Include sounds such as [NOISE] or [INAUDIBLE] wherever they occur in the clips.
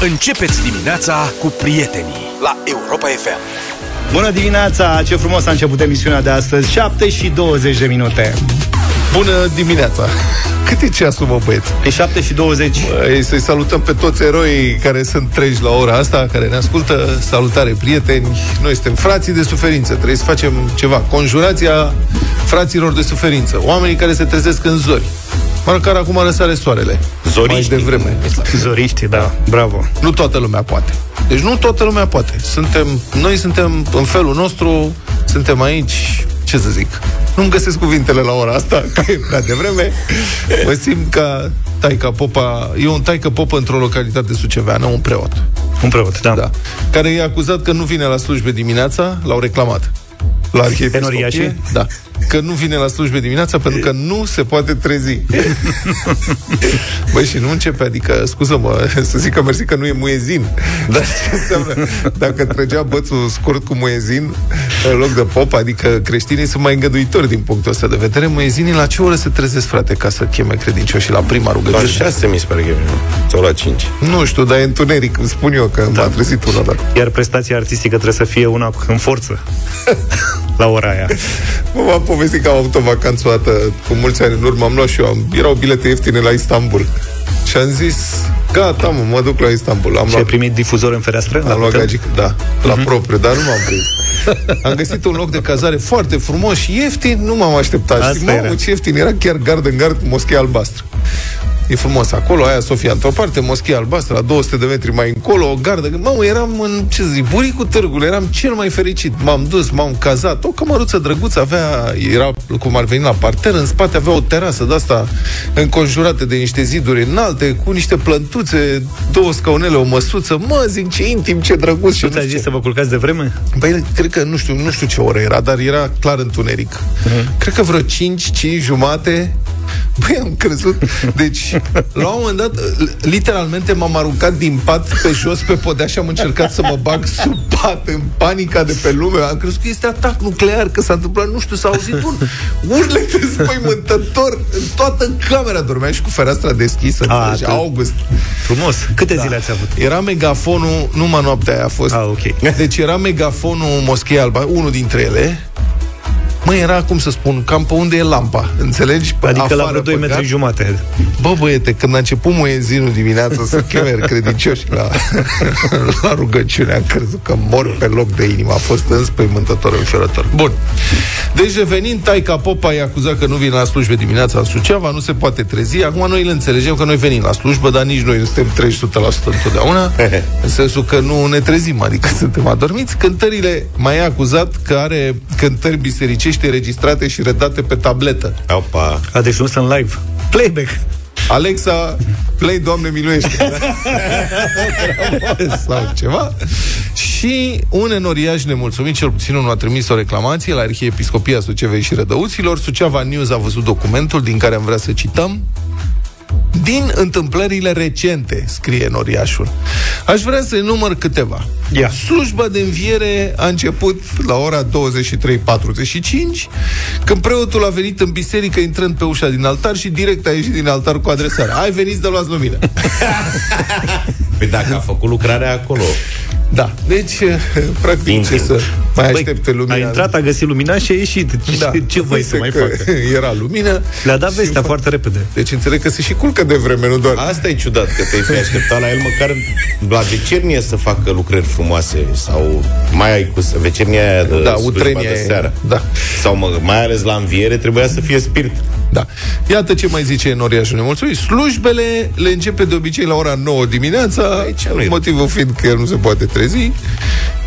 Începeți dimineața cu prietenii la Europa FM. Bună dimineața! Ce frumos a început emisiunea de astăzi, 7 și 20 de minute. Bună dimineața! Cât e ceasul, mă, băieți? E 7 și 20. Băi, să-i salutăm pe toți eroii care sunt treji la ora asta, care ne ascultă. Salutare, prieteni! Noi suntem frații de suferință. Trebuie să facem ceva. Conjurația fraților de suferință. Oamenii care se trezesc în zori. Măcar acum răsare soarele. Zoriști. Mai devreme. Zoriști, da. Bravo. Nu toată lumea poate. Deci nu toată lumea poate. Suntem, noi suntem în felul nostru, suntem aici, ce să zic, nu-mi găsesc cuvintele la ora asta, [LAUGHS] că e prea devreme. Mă simt ca taica popa, e un taică popă într-o localitate suceveană, un preot. Un preot, da. Da. Care e acuzat că nu vine la slujbe dimineața, l-au reclamat. La arhiepiscopie, Enoriașii? da. Că nu vine la slujbe dimineața pentru că nu se poate trezi. [LAUGHS] Băi, și nu începe, adică, scuză-mă, să zic că mersi că nu e muezin. Dar ce înseamnă? Dacă trăgea bățul scurt cu muezin în loc de pop, adică creștinii sunt mai îngăduitori din punctul ăsta de vedere, muezinii la ce oră se trezesc, frate, ca să cheme credincioșii la prima La rugăciune? 6 mi se pare că e, sau la 5. Nu știu, dar e întuneric, îmi spun eu că da. m-a trezit una dată. Iar prestația artistică trebuie să fie una în forță. [LAUGHS] la ora aia. Mă, m-am povestit că am avut o vacanță o dată cu mulți ani în urmă, am luat și eu, am, erau bilete ieftine la Istanbul. Și am zis, gata, mă, mă duc la Istanbul. Am Și ai luat, primit difuzor în fereastră? am La luat hotel? gagic, da, la propriu, dar nu m-am prins. Am găsit un loc de cazare foarte frumos și ieftin, nu m-am așteptat. Asta Știi, mamă, era. ce ieftin, era chiar gard în gard cu moschea albastră. E frumos acolo, aia Sofia într-o parte, moschea albastră, la 200 de metri mai încolo, o gardă. Mamă, eram în, ce să zic, buricul târgului, eram cel mai fericit. M-am dus, m-am cazat, o cămăruță drăguță, avea, era cum ar veni la parter, în spate avea o terasă de asta înconjurată de niște ziduri înalte, cu niște plântuțe, două scaunele, o măsuță. Mă, zic, ce intim, ce drăguț. Și Tu nu ți-ai știu zis ce. să vă culcați de vreme? Păi, cred că, nu știu, nu știu ce oră era, dar era clar întuneric. Cred că vreo 5, 5 jumate Băi, am crezut. Deci, la un moment dat, literalmente m-am aruncat din pat pe jos pe podea și am încercat să mă bag sub pat în panica de pe lume. Am crezut că este atac nuclear, că s-a întâmplat, nu știu, s-a auzit un urlet spăimântător în toată camera. Dormeam și cu fereastra deschisă. A, înțelegi? tu- august. Frumos. Câte zile ați avut? Era megafonul, numai noaptea aia a fost. Ah, ok. Deci era megafonul Moschei Alba, unul dintre ele. Mă, era, cum să spun, cam pe unde e lampa, înțelegi? Pe Adică la afară, vreo 2 pe metri gard. jumate. Bă, băiete, când a început muezinul dimineața să [LAUGHS] cheme credincioși la, [LAUGHS] la rugăciune, am crezut că mor pe loc de inimă. A fost înspăimântător, înfiorător. Bun. Deci, revenind, Taica Popa e acuzat că nu vine la slujbe dimineața în Suceava, nu se poate trezi. Acum noi îl înțelegem că noi venim la slujbă, dar nici noi nu suntem 300% întotdeauna, [LAUGHS] în sensul că nu ne trezim, adică suntem adormiți. Cântările mai e acuzat că are cântări bisericești înregistrate și redate pe tabletă. Opa. A, deci nu sunt live. Playback. Alexa, play Doamne miluiește [LAUGHS] [LAUGHS] Sau ceva Și un enoriaș nemulțumit Cel puțin unul a trimis o reclamație La Arhiepiscopia Sucevei și Rădăuților Suceava News a văzut documentul Din care am vrea să cităm din întâmplările recente, scrie Noriașul. Aș vrea să număr câteva. Ia. Slujba de înviere a început la ora 23.45, când preotul a venit în biserică intrând pe ușa din altar și direct a ieșit din altar cu adresarea. Ai venit de luați lumină. [LAUGHS] Păi dacă a făcut lucrarea acolo, Da, deci, practic, ce Intim. să mai Băi, aștepte lumina. A intrat, a găsit lumina și a ieșit. da. Ce, ce voi să Uite mai că facă? [LAUGHS] Era lumină. Le-a dat Și vestea fa- foarte repede. Deci înțeleg că se și culcă de vreme, nu doar... asta e ciudat, că te-ai fi așteptat la el măcar la vecernie să facă lucrări frumoase sau mai ai cu vecernia aia de Da, slujba utrenia de e- seară. da. Sau mă, mai ales la înviere trebuia să fie spirit. Da. Iată ce mai zice Noriașul nemulțumit. Slujbele le începe de obicei la ora 9 dimineața, Aici nu e. motivul fiind că el nu se poate trezi.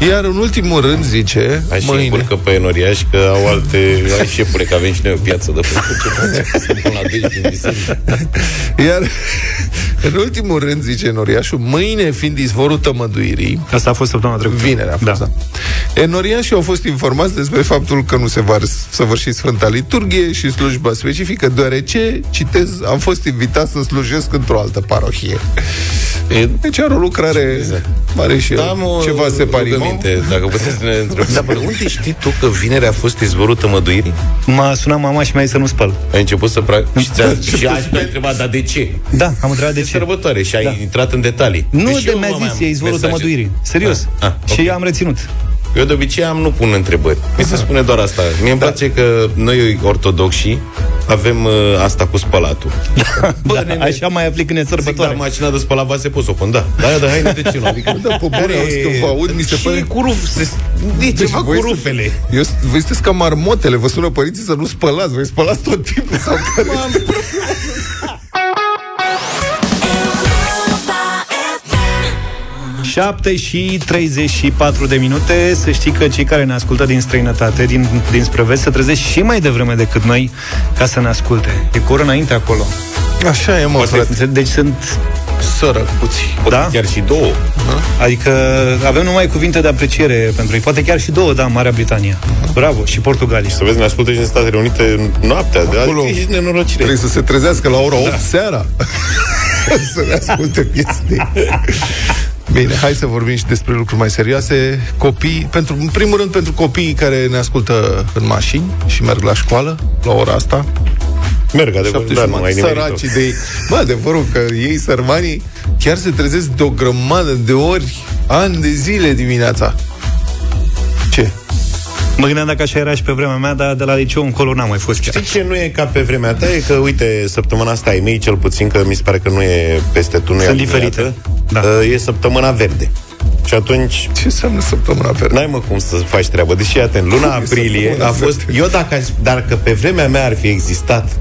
Iar în ultimul rând zice, Hai și mâine, încurcă pe enoriași că au alte... Hai șefule, că avem și noi o piață de făcut. Ce facem? Sunt până la 2 din biserică. [LAUGHS] iar în ultimul rând zice Noriașul, mâine fiind izvorul tămăduirii, Asta a fost săptămâna trecută. Vinerea a fost, da. da. Enoriașii au fost informați despre faptul că nu se va săvârși Sfânta Liturghie și slujba specifică justifică, deoarece, citez, am fost invitat să slujesc într-o altă parohie. Deci are o lucrare mare și Da, mă, ceva separim. Minte, dacă puteți să ne întrebați. Dar unde știi tu că vinerea a fost izvorâtă măduirii? M-a sunat mama și mi-a zis să nu spăl. Ai început să... Pra- și, ți-a, și aș te întrebat, dar de ce? Da, am întrebat de De ce. sărbătoare și ai da. intrat în detalii. Nu, Deci de eu mi-a mă mai zis, am e izvorul mesaje. tămăduirii. Serios. Ah, ah, și ok. eu am reținut. Eu de obicei am nu pun întrebări. Mi se spune doar asta. Mie îmi place că noi ortodoxii avem uh, asta cu spălatul. Bă, Da, nene, așa mai afli când e Zic, da, sărbătoare. mașina de spălat vase poți să o pun, da. Da, da, haine de ce nu? [LAUGHS] Adică, Da, pe bune, auzi, când vă aud, mi se și pare- cu ruf, se, e ceva cu voi rufele. sunteți- Eu, voi sunteți ca marmotele, vă sună părinții să nu spălați, voi spălați tot timpul sau care? 7 și 34 de minute. Să știi că cei care ne ascultă din străinătate Din, din vest Se trezesc și mai devreme decât noi Ca să ne asculte. E cu oră înainte acolo. Așa e, mă, frate, Deci sunt sărăcuți. Poate Da? chiar și două. Adică avem numai cuvinte de apreciere pentru ei. Poate chiar și două, da, Marea Britanie. Bravo, și Portugalia. Să vezi, ne ascultă și în Statele Unite noaptea. De Acolo adică e nenorocire. Trebuie să se trezească la ora 8 seara. [LAUGHS] Să ne asculte piesele Bine, hai să vorbim și despre lucruri mai serioase. Copii, pentru, în primul rând pentru copiii care ne ascultă în mașini și merg la școală la ora asta. Merg, adevăr, Șapte dar nu jumătate. mai nimeni Săracii de ei. Bă, adevărul că ei, sărmanii, chiar se trezesc de o grămadă de ori, ani de zile dimineața. Ce? Mă gândeam dacă așa era și pe vremea mea Dar de la liceu încolo n-am mai fost chiar Știi ce nu e ca pe vremea ta? E că, uite, săptămâna asta ai mei, cel puțin, că mi se pare că nu e peste tu, nu e Sunt aliniată, diferite. Da. uh, E săptămâna verde. Și atunci Ce înseamnă săptămâna verde? N-ai mă cum să faci treabă. Deși, atent, luna Cum [LAUGHS] e aprilie săptămâna a fost... Eu dacă, aș, dacă pe vremea mea ar fi existat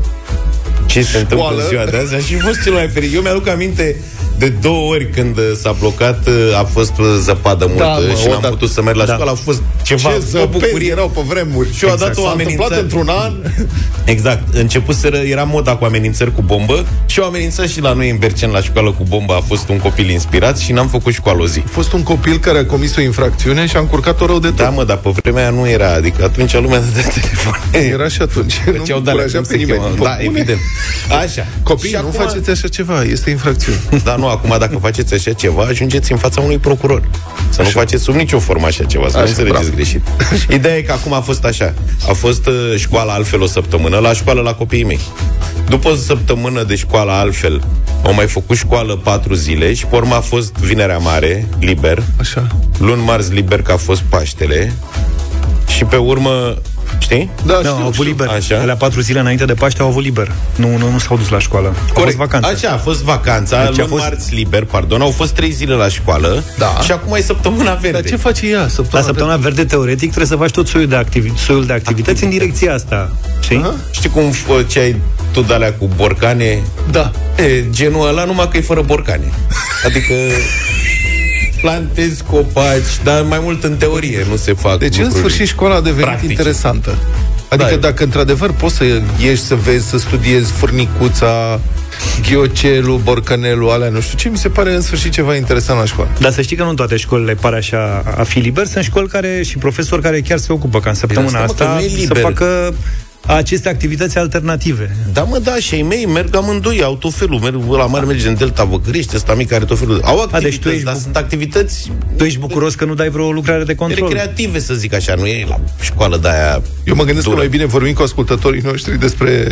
ce se întâmplă în ziua de azi, aș fi fost cel mai fericit. Eu mi-aduc aminte de două ori când uh, s-a blocat, uh, a fost uh, zăpadă multă mă, și n-am odată. putut să merg la Da. școală. A fost ceva, Ce o zăpezi bucurie. erau pe vremuri. Și eu a dat o S-a întâmplat amenințare. într-un an. [LAUGHS] Exact. Început să era moda cu amenințări cu bombă și au amenințat și la noi în Bercen la școală cu bombă. A fost un copil inspirat și n-am făcut școală o zi. A fost un copil care a comis o infracțiune și a încurcat-o rău de tot. Da, mă, dar pe vremea aia nu era. Adică atunci lumea dădea telefoane. Era și atunci. [LAUGHS] Făceau de alea, cum se chema. Da, evident. Așa. Copii, Și nu acum- faceți așa ceva, este infracțiune. [LAUGHS] Dar nu, acum dacă faceți așa ceva, ajungeți în fața unui procuror. Să nu faceți sub nicio formă așa ceva, să nu Așa, înțelegeți bravo. greșit. Ideea e că acum a fost așa. A fost uh, școala altfel o săptămână, la școală la copiii mei. După o săptămână de școală altfel, au mai făcut școală patru zile și pe urmă a fost vinerea mare, liber, Așa. luni marți liber că a fost Paștele și pe urmă, știi? Da, Da, știu, au avut știu. liber. Așa. Alea patru zile înainte de Paște au avut liber. Nu, nu, nu s-au dus la școală. Au fost vacanță. Așa, a fost vacanța, Deci deci a luni fost- marți liber, pardon, au fost trei zile la școală Da. și acum e săptămâna verde. Dar ce face ea La săptămâna? săptămâna verde, teoretic, trebuie să faci tot soiul de, activi- soiul de activități în direcția asta. Știi? Aha. Știi cum făceai tu de alea cu borcane? Da. E, genul ăla, numai că e fără borcane. Adică plantezi copaci, dar mai mult în teorie nu se fac Deci, în lucruri. sfârșit, școala a devenit practice. interesantă. Adică Da. dacă într-adevăr poți să ieși să vezi, să studiezi furnicuța, ghiocelul, borcanelul, alea, nu știu ce, mi se pare în sfârșit ceva interesant la școală. Dar să știi că nu toate școlile pare așa a fi liber. Sunt școli care și profesori care chiar se ocupă ca în săptămâna asta, mă, că asta nu e să liber. facă aceste activități alternative. Da, mă, da, și ai mei merg amândoi, au tot felul. Merg, la mare merge în Delta Văcărești, ăsta mic are tot felul. Au activități, deci tu ești dar bu- sunt activități Tu ești bucuros că nu dai vreo lucrare de control. recreative, să zic așa, nu e la școală de aia Eu mă gândesc dură. că mai bine vorbim cu ascultătorii noștri despre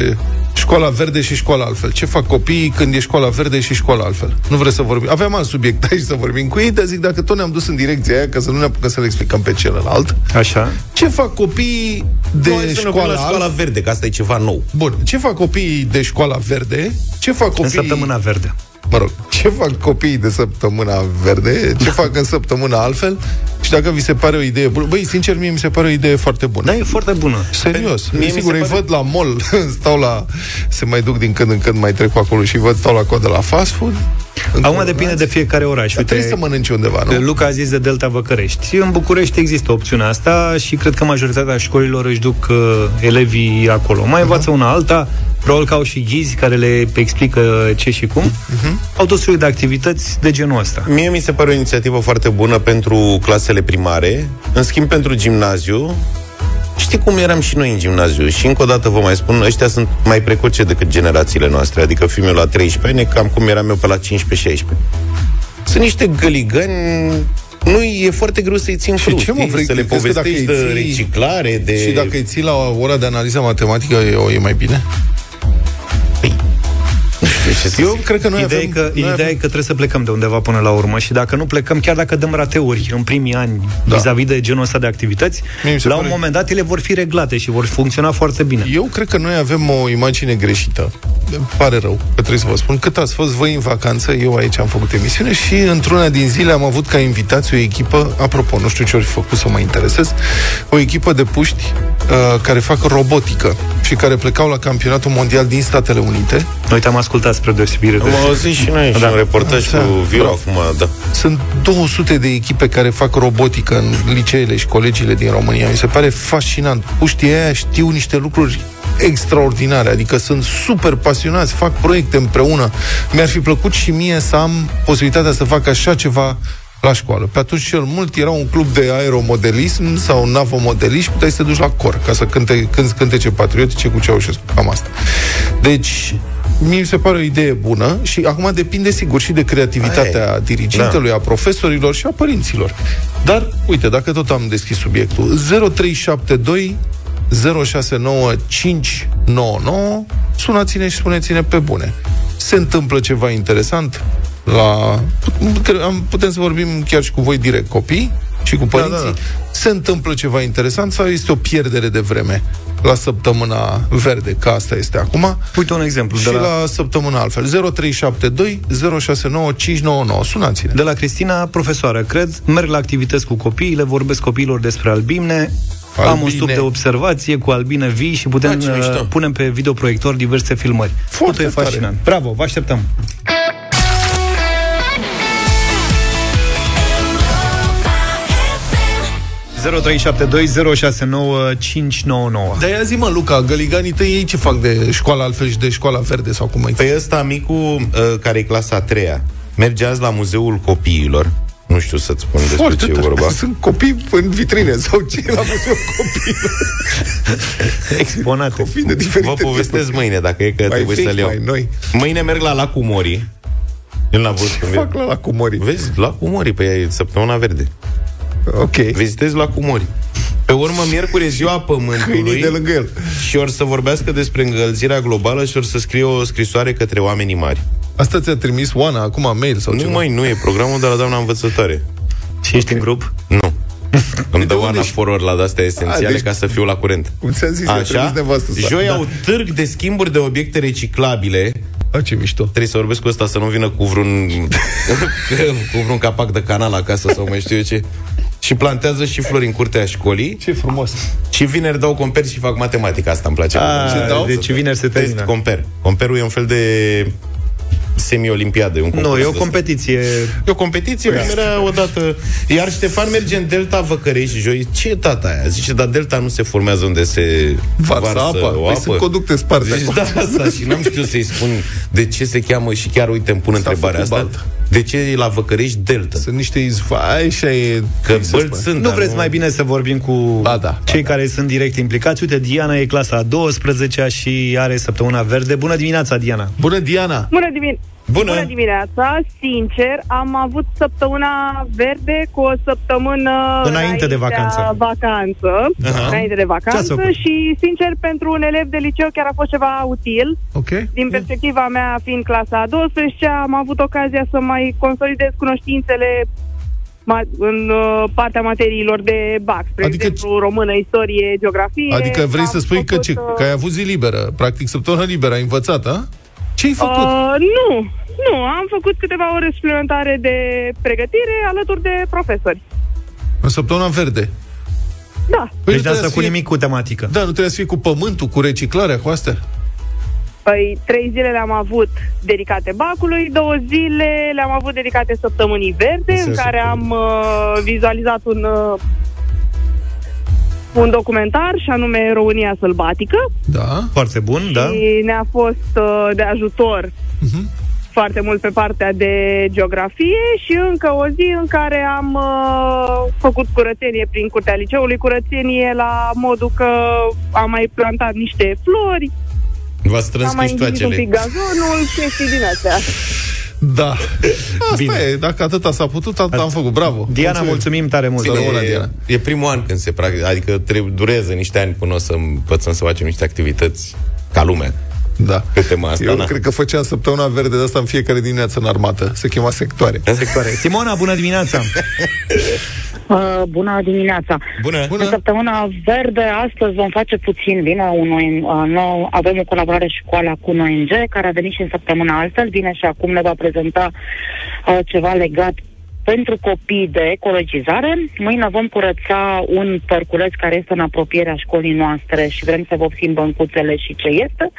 școala verde și școala altfel. Ce fac copiii când e școala verde și școala altfel? Nu vreți să vorbim? Aveam alt subiect aici să vorbim cu ei, dar zic, dacă tot ne-am dus în direcția aia, ca să nu ne apucăm să le explicăm pe celălalt, Așa. ce fac copiii de Nu, hai să ne oprim școala, la școala altfel? Verde, că asta e ceva nou. Bun, ce fac copiii de școala verde? Ce fac În copiii... săptămâna verde. Mă rog, ce fac copiii de săptămâna verde? Ce fac în săptămâna altfel? Și dacă vi se pare o idee bună... Băi, sincer, mie mi se pare o idee foarte bună. Da, e foarte bună. Serios. Mie mi Sigur, se îi pare- văd la mall, [LAUGHS] stau la... Se mai duc din când în când, mai trec pe acolo și văd, stau la codă la fast food. Acum încolonați. depinde de fiecare oraș. Dar trebuie să mănânci undeva, nu? Luca a zis de Delta Văcărești. În București există opțiunea asta și cred că majoritatea școlilor își duc uh, elevii acolo. Mai învață una alta, probabil că au și ghizi care le explică ce și cum. Au tot soiul de activități de genul ăsta. Mie mi se pare o inițiativă foarte bună pentru clasele primare. În schimb, pentru gimnaziu, Știi cum eram și noi în gimnaziu? Și încă o dată vă mai spun, ăștia sunt mai precoce decât generațiile noastre. Adică fiul meu la 13 ani, cam cum eram eu pe la 15-16. Sunt niște găligăni nu e foarte greu să-i țin Și ce mă vrei? Să le Crezi că dacă povestești îi de ții- reciclare, de... Și dacă îi ții la ora de analiză matematică, e, e mai bine? Ce să Eu zic? cred că noi Ideea, avem... e că, noi ideea avem- e că trebuie să plecăm de undeva până la urmă și dacă nu plecăm, chiar dacă dăm rateuri în primii ani Da. da. vis-a-vis de genul ăsta de activități, Mie mi se la pare- un moment dat ele vor fi reglate și vor funcționa foarte bine. Eu cred că noi avem o imagine greșită. Îmi Pare rău că trebuie să vă spun. Cât ați fost voi în vacanță, eu aici am făcut emisiune și într-una din zile am avut ca invitați o echipă, apropo, nu știu ce ori fi făcut să mă interesez, o echipă de puști uh, care fac robotică și care plecau la campionatul mondial din Statele Unite. Noi te-am ascultat spre deosebire de... Am [LAUGHS] auzit și noi și Da. un reportaj Așa. cu Viu Da. acum, da. Sunt 200 de echipe care fac robotică în liceele și colegiile din România. Mi se pare fascinant. Puștii aia știu niște lucruri extraordinare, adică sunt super pasionați, fac proiecte împreună. Mi-ar fi plăcut și mie să am posibilitatea să fac așa ceva la școală. Pe atunci cel mult era un club de aeromodelism sau navomodelism și puteai să te duci la cor ca să cânte, cânti cântece patriotice cu Ceaușescu. Cam asta. Deci, mie mi se pare o idee bună și acum depinde sigur și de creativitatea Aia e. dirigintelui, a profesorilor și a părinților. Dar, uite, dacă tot am deschis subiectul, 0372 069599 sunați-ne și spuneți-ne pe bune. Se întâmplă ceva interesant la... cre- am- Putem să vorbim chiar și cu voi direct, copii și cu părinții. da, da. Se întâmplă ceva interesant sau este o pierdere de vreme la săptămâna verde, că asta este acum, Uite un exemplu. și De la, la săptămâna altfel. 0372 069599. Sunați-ne. de la Cristina, profesoară, cred, merg la activități cu copiii, le vorbesc copiilor despre albine, Am un Albine. stup de observație cu albine vii și putem Da, ce mișto. uh, punem pe videoproiector diverse filmări. Foarte Totul e tare. fascinant. Bravo, vă așteptăm. Dar ia zi mă, Luca, găliganii tăi ei ce fac de școala altfel și de școala verde sau cum ai Păi ăsta, micul, uh, care e clasa a treia, merge azi la Muzeul Copiilor. Nu știu să-ți spun despre Foarte ce e tare. vorba. Sunt copii în vitrine sau ce e la muzeul copiilor. [LAUGHS] Exponate. Copii de diferite Vă povestesc tipuri. mâine, dacă e că Mai trebuie vechi, să-l iau. mai noi. Mâine merg la Lacul Mori. Eu l-am văzut când Fac la la cu mori. Vezi, Lacul Mori, pe e săptămâna verde. Ok. Vizitez Lacul Mori. Pe urmă, miercuri e ziua Câinii Pământului de lângă el. și or să vorbească despre încălzirea globală și or să scrie o scrisoare către oamenii mari. Asta ți-a trimis Oana acum mail sau Nu, ceva? mai nu e programul de la doamna învățătoare. Și ești în grup? Nu. Îmi dă De unde Oana ești? foror la de-astea esențiale A, deci- ca să fiu la curent. Cum ți-am zis, i-a trimis Așa? nevastă sa. Joi Da. au târg de schimburi de obiecte reciclabile. A, ce mișto. Trebuie să vorbesc cu ăsta să nu vină cu vreun [LAUGHS] cu vreun capac de canal acasă sau mai știu eu ce. Și plantează și flori în curtea școlii Ce frumos. și vineri dau comper și fac matematică. Asta îmi place. A, Ce dau? deci vineri se Test termină. comper. Comperul e un fel de semi-olimpiadă. e un Nu, concurs e o de ăsta. competiție. E o competiție, da. merea odată. Iar Ștefan merge în Delta Văcărești joi. Ce e tata aia? Zice, dar Delta nu se formează unde se Varsă varsă apa. o Păi apă. sunt conducte sparte Zici, acolo. da, asta și n-am știut să-i spun de ce se cheamă și chiar, uite, îmi pun S-a întrebarea făcut asta. baltă. De ce e la Văcărești Delta? Sunt niște izvai și e... Că cum se bălți spune? sunt, Nu dar vreți mai bine să vorbim cu Ba da, ba cei da. care sunt direct implicați? Uite, Diana e clasa a 12 și are săptămâna verde. Bună dimineața, Diana! Bună, Diana! Bună, dimin- Bună! Bună dimineața! Sincer, am avut săptămâna verde cu o săptămână Înainte de vacanță. vacanță Aha. înainte de Ce vacanță ați făcut? și, sincer, pentru un elev de liceu chiar a fost ceva util. Ok? Din perspectiva mea, fiind clasa a 12 am avut ocazia să mai consolidez cunoștințele ma- în uh, partea materiilor de BAC, spre Adică exemplu, română, istorie, geografie. Adică vrei Am să spui că, făcut, ce, uh, că ai avut zi liberă, practic săptămână liberă, ai învățat, a? Ce ai făcut? Uh, nu, nu, am făcut câteva ore suplimentare de pregătire alături de profesori. În săptămâna verde. Da. Păi Deci nu n-ați trebuia să făcut fie- nimic cu tematică. Da, nu trebuie să fie cu pământul, cu reciclarea, cu astea. Păi trei zile le-am avut dedicate bacului, două zile le-am avut dedicate săptămânii verde, în Înțeles, care am uh, vizualizat un uh, un documentar și anume România sălbatică Da. Foarte bun, da? și ne-a fost uh, de ajutor Mhm. foarte mult pe partea de geografie și încă o zi în care am uh, făcut curățenie prin curtea liceului, curățenie la modul că am mai plantat niște flori, V-a strâns am mai înghit un chiștoacele. pic gazonul, [LAUGHS] chestii din astea. Da. Asta Bine. e, dacă atâta s-a putut, atât am făcut. Bravo. Diana, mulțumim tare mult. Să rămână, E, Diana. e primul an când se practică, adică trebuie, durează niște ani până o să învățăm să facem niște activități ca lumea. Da. Pe tema asta, Eu da. cred că făceam săptămâna verde de asta în fiecare dimineață în armată. Se chema sectoare. Sectoare. Simona, bună dimineața! [LAUGHS] Uh, bună dimineața! Bună! Bună. În săptămâna verde, astăzi vom face puțin. Vine un uh, nou, avem o colaborare școala cu un ONG, care a venit și în săptămâna altfel, vine și acum ne va prezenta uh, ceva legat pentru copii de ecologizare. Mâine vom curăța un părculeț care este în apropierea școlii noastre și vrem să vopsim băncuțele și ce este.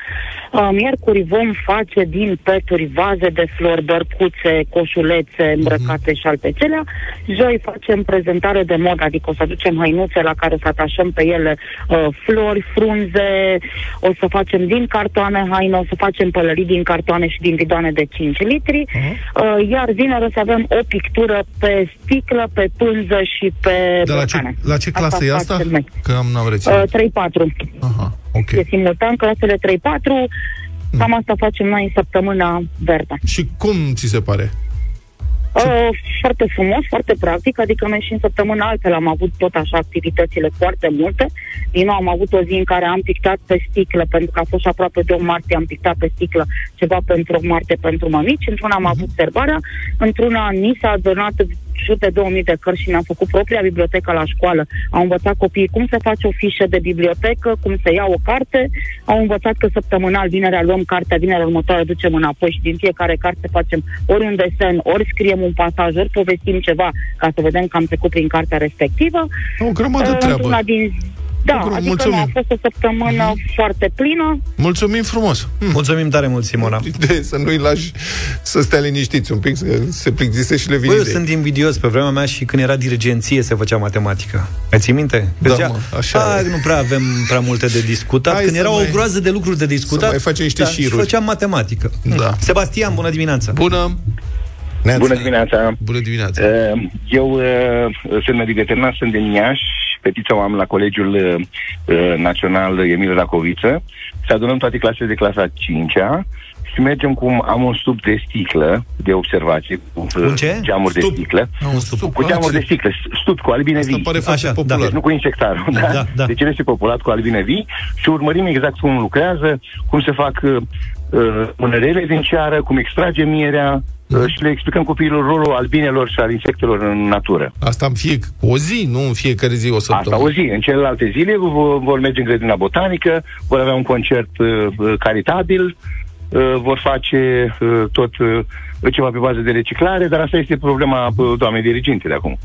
Uh, Miercuri vom face din peturi vaze de flori, bărcuțe, coșulețe îmbrăcate și alte celea. Joi facem prezentare de mod, adică o să aducem hăinuțe la care să atașăm pe ele uh, flori, frunze, o să facem din cartoane haine, o să facem pălării din cartoane și din bidoane de 5 litri. Uh, iar vineri o să avem o pictură pe sticlă, pe pânză și pe Dar la ce, borcane. la ce clasă e asta? facem noi. Că am n-am reținut. Uh, 3-4. Aha, ok. E simultan clasele 3-4. Cam asta facem noi în săptămâna verde. Și cum ți se pare? Uh, foarte frumos, foarte practic, adică noi și în săptămâna altfel am avut tot așa activitățile foarte multe. Din nou am avut o zi în care am pictat pe sticlă, pentru că a fost și aproape de o martie, am pictat pe sticlă ceva pentru o martie pentru mămici, într-una am avut serbarea, într-una ni s-a donat jur de 2000 de cărți și ne-am făcut propria bibliotecă la școală. Au învățat copiii cum se face o fișă de bibliotecă, cum se ia o carte, au învățat că săptămânal, vinerea luăm cartea, vinerea următoare ducem înapoi și din fiecare carte facem ori un desen, ori scriem un pasaj, ori povestim ceva ca să vedem că am trecut prin cartea respectivă. O grămadă Uh, treabă. într-una din... Da, Lucru, adică mulțumim. nu, a fost o săptămână foarte plină. Mulțumim frumos. Hm. Mulțumim tare mult, Simona. [LAUGHS] De, să nu-i lași să stea liniștiți un pic, să se plictise și le vine Băi, eu idei. sunt invidios. Pe vremea mea și când era dirigenție se făcea matematică. Mai ții minte? Da, Zicea, mă, așa "A, e." nu prea avem prea multe de discutat. Hai când să erau mai- o groază de lucruri de discutat, mai facem niște da, și șiruri. făceam matematică. Da. Sebastian, bună dimineața! Bună! Neața. Bună dimineața! Bună dimineața! Uh, Eu uh, sunt medic veterinar, sunt din Iași, petiția o am la Colegiul uh, Național Emil Racoviță. Să adunăm toate clasele de clasa 5-a și mergem cu, am un stup de sticlă de observație, cu uh, Un ce? geamuri de Stup. sticlă. Ah, un stup. Cu geamuri de sticlă, stup cu albine Asta vii. pare foarte Așa, da. popular. Deci nu cu insectarul, da? Da, da. Deci el este populat cu albine vii și urmărim exact cum lucrează, cum se fac uh, uh, mânărele din ceară, cum extrage mierea uh, și le explicăm copiilor rolul albinelor și al insectelor în natură. Asta în fie o zi, nu în fiecare zi o săptămână. Asta o zi. În celelalte zile vor, vor merge în grădina botanică, vor avea un concert uh, uh, caritabil, uh, vor face uh, tot uh, ceva pe bază de reciclare, dar asta este problema uh, doamnei diriginte de acum,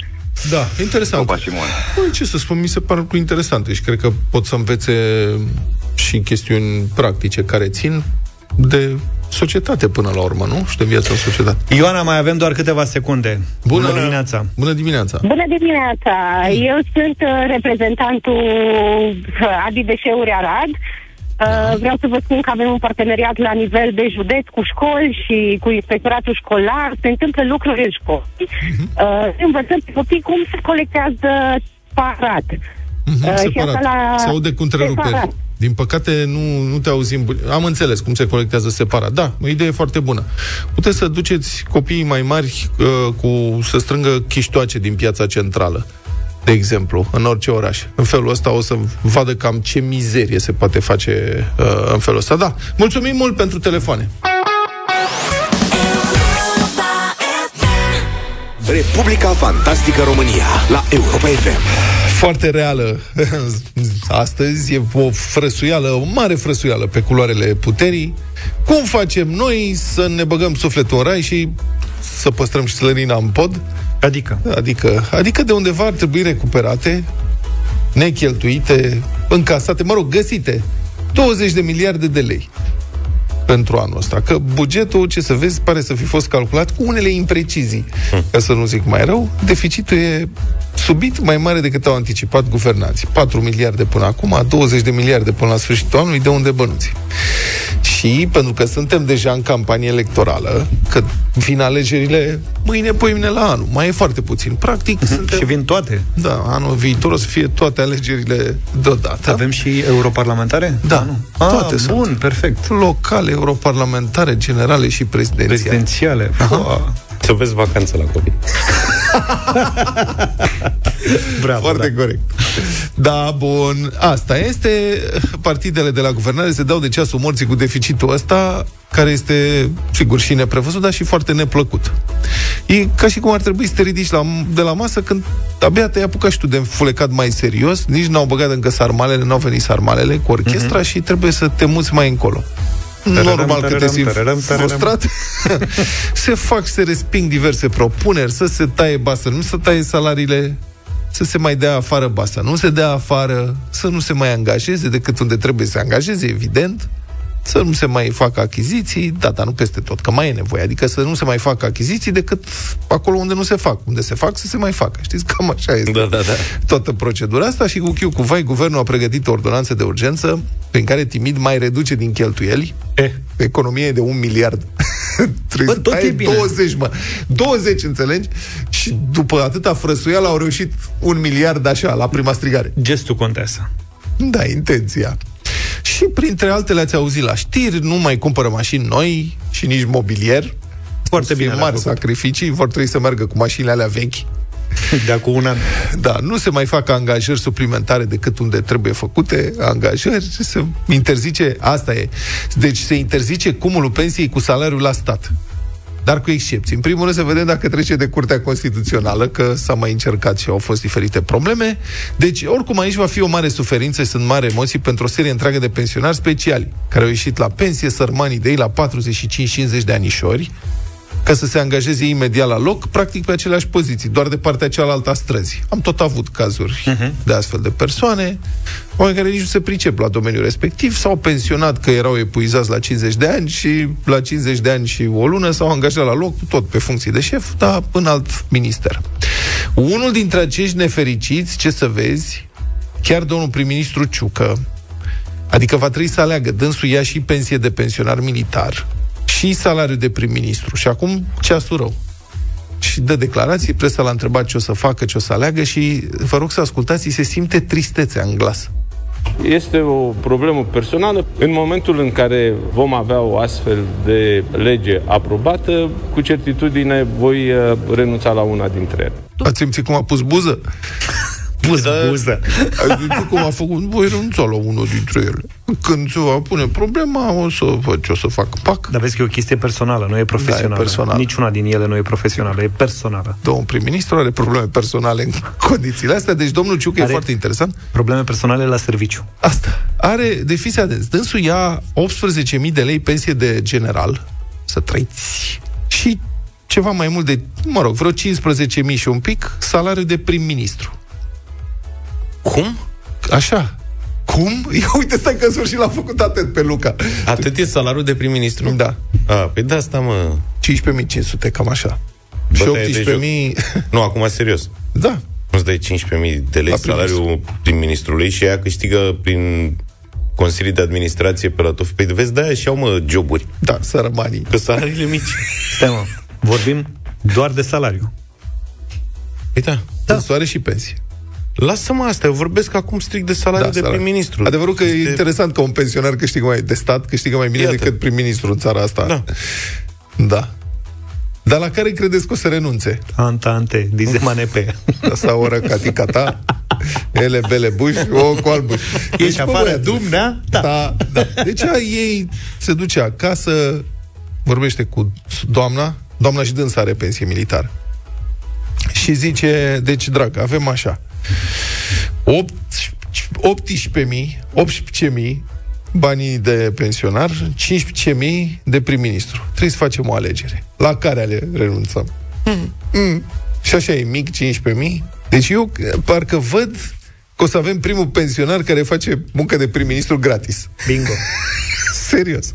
Da, interesant. Opa Simona. Păi, ce să spun, mi se par lucruri interesante și cred că pot să învețe și chestiuni practice care țin de societate până la urmă, nu? Și de viața în societate. Ioana, mai avem doar câteva secunde. Bună. dimineața! Bună dimineața! Bună dimineața! Eu sunt uh, reprezentantul uh, Adi Deșeuri Arad. Uh, vreau să vă spun că avem un parteneriat la nivel de județ cu școli și cu inspectoratul școlar. Se întâmplă lucruri în școli. Uh, învățăm pe copii cum se colectează parat. Mhm, Uh, și separat. asta la- Se aude cu întreruperi. separat. Din păcate, nu, nu te auzim. bu- Am înțeles cum se colectează separat. Da, o idee foarte bună. Puteți să duceți copiii mai mari uh, cu să strângă chiștoace din piața centrală de exemplu, în orice oraș. În felul ăsta o să vadă cam ce mizerie se poate face uh, în felul ăsta. Da, mulțumim mult pentru telefoane. Republica Fantastică România la Europa FM. Foarte reală [LAUGHS] astăzi, e o frăsuială, o mare frăsuială pe culoarele puterii. Cum facem noi să ne băgăm sufletul în rai și să păstrăm și slănina în pod? Adică? Adică, adică de undeva ar trebui recuperate, necheltuite, încasate, mă rog, găsite 20 de miliarde de lei pentru anul ăsta. Că bugetul, ce să vezi, pare să fi fost calculat cu unele imprecizii. Ca să nu zic mai rău, deficitul e subit mai mare decât au anticipat guvernanții. 4 miliarde până acum, 20 de miliarde până la sfârșitul anului, de unde bănuți. Și pentru că suntem deja în campanie electorală, că vin alegerile mâine, poimine la anul, mai e foarte puțin. Practic, Mhm. suntem... Și vin toate. Da, anul viitor o să fie toate alegerile deodată. Avem și europarlamentare? Da, nu. toate ah, sunt. bun, perfect. locale, europarlamentare, generale și prezidențiale. Prezidențiale. Fua. Să vezi vacanță la copii. Bravo, Foarte da. corect. Da, bun. Asta este. Partidele de la guvernare se dau de ceasul morții cu deficitul ăsta, care este, sigur, și neprevăzut, dar și foarte neplăcut. E ca și cum ar trebui să te ridici la, de la masă când abia te-ai apucat și tu de înfulecat mai serios, nici n-au băgat încă sarmalele, n-au venit sarmalele cu orchestra mm-hmm. și trebuie să te muți mai încolo. Tararam, Normal că te tararam, simți tararam, tararam. frustrat. [LAUGHS] se fac, se resping diverse propuneri, să se taie basă, nu să taie salariile, să se mai dea afară basă, nu se dea afară, să nu se mai angajeze decât unde trebuie să se angajeze, evident, să nu se mai facă achiziții, da, dar nu peste tot, că mai e nevoie, adică să nu se mai facă achiziții decât acolo unde nu se fac. Unde se fac, să se mai facă. Știți, cam așa este Da, da, da. toată procedura asta și cu chiu cu vai, guvernul a pregătit o ordonanță de urgență prin care timid mai reduce din cheltuieli Eh. economie e de un miliard. Trebuie Bă, tot să e taie bine. 20, mă. 20, înțelegi? Și după atâta frăsuială au reușit un miliard așa, la prima strigare. Gestul contează. Da, intenția. Și printre altele ați auzit la știri, nu mai cumpără mașini noi și nici mobilier. Foarte bine Fie le-a mari făcut. sacrificii, vor trebui să meargă cu mașinile alea vechi. [LAUGHS] De acum un an. Da, nu se mai fac angajări suplimentare decât unde trebuie făcute angajări, se interzice, asta e. Deci se interzice cumulul pensiei cu salariul la stat. Dar cu excepții. În primul rând să vedem dacă trece de Curtea Constituțională, că s-a mai încercat și au fost diferite probleme. Deci, oricum, aici va fi o mare suferință și sunt mari emoții pentru o serie întreagă de pensionari speciali, care au ieșit la pensie, sărmanii de ei la 45-50 de anișori, ca să se angajeze imediat la loc, practic pe aceleași poziții, doar de partea cealaltă a străzii. Am tot avut cazuri uh-huh. de astfel de persoane, oameni care nici nu se pricep la domeniul respectiv, s-au pensionat că erau epuizați la 50 de ani și la 50 de ani și o lună s-au angajat la loc, tot pe funcții de șef, dar în alt minister. Unul dintre acești nefericiți, ce să vezi, chiar domnul prim-ministru Ciucă, Adică va trebui să aleagă. Dânsul ia și pensie de pensionar militar și salariu de prim-ministru. Și acum ceasul rău. Și dă declarații, presa l-a întrebat ce o să facă, ce o să aleagă și vă rog să ascultați, se simte tristețea în glas. Este o problemă personală. În momentul în care vom avea o astfel de lege aprobată, cu certitudine voi uh, renunța la una dintre ele. Ați simțit cum a pus buză? Pus buză. Ați simțit cum a făcut? Voi renunța la unul dintre ele. Când se va pune problema, o să văd ce o să fac. Pac. Dar vezi că e o chestie personală, nu e profesională. personală. Niciuna din ele nu e profesională, e personală. Domnul prim-ministru are probleme personale în condițiile astea, deci domnul Ciucă e Are- foarte interesant. Probleme personale la serviciu. Asta. Are, de fiți atenți, dânsul ia 18.000 de lei pensie de general, să trăiți, și ceva mai mult de, mă rog, vreo 15.000 și un pic, salariu de prim-ministru. Cum? Așa. Cum? [LAUGHS] Ia uite, stai că în sfârșit l-a făcut atent pe Luca. Atât e salariul de prim-ministru? Da. A, păi de asta, mă... 15.500, cam așa. Bă, și tăie de 18.000... [LAUGHS] Nu, acum serios. Da. Nu-ți dai 15.000 de lei La salariul prim-ministrului și ea câștigă prin consilii de administrație pe la tot. Păi vezi, de-aia și au, mă, joburi. Da, sărămanii. Că salariile mici. [LAUGHS] Stai, mă, vorbim doar de salariu. Păi da. Da. Dânsul are și pensie. Lasă-mă asta, eu vorbesc acum strict de salariul de salariu. prim-ministru. Adevărul că e Este- interesant că un pensionar câștigă mai de stat, câștigă mai bine Iată. decât prim-ministru în țara asta. Da. Da. Dar la care credeți că o să renunțe? Ante, ante, dize manepe. Asta [LAUGHS] o răcatica ta, ele bele buș, o cu albuș. Ești afară, băiatul. dumnea? Da. Da, da. Deci a, ei se duce acasă, vorbește cu doamna, doamna și dânsa are pensie militară. Și zice, deci, dragă, avem așa, 8, 18.000, 18.000 banii de pensionar, 15.000 de prim-ministru. Trebuie să facem o alegere. La care ale renunțăm? Mm. Și așa e mic, 15.000. Deci eu eh, parcă văd că o să avem primul pensionar care face muncă de prim-ministru gratis. Bingo. [LAUGHS] Serios.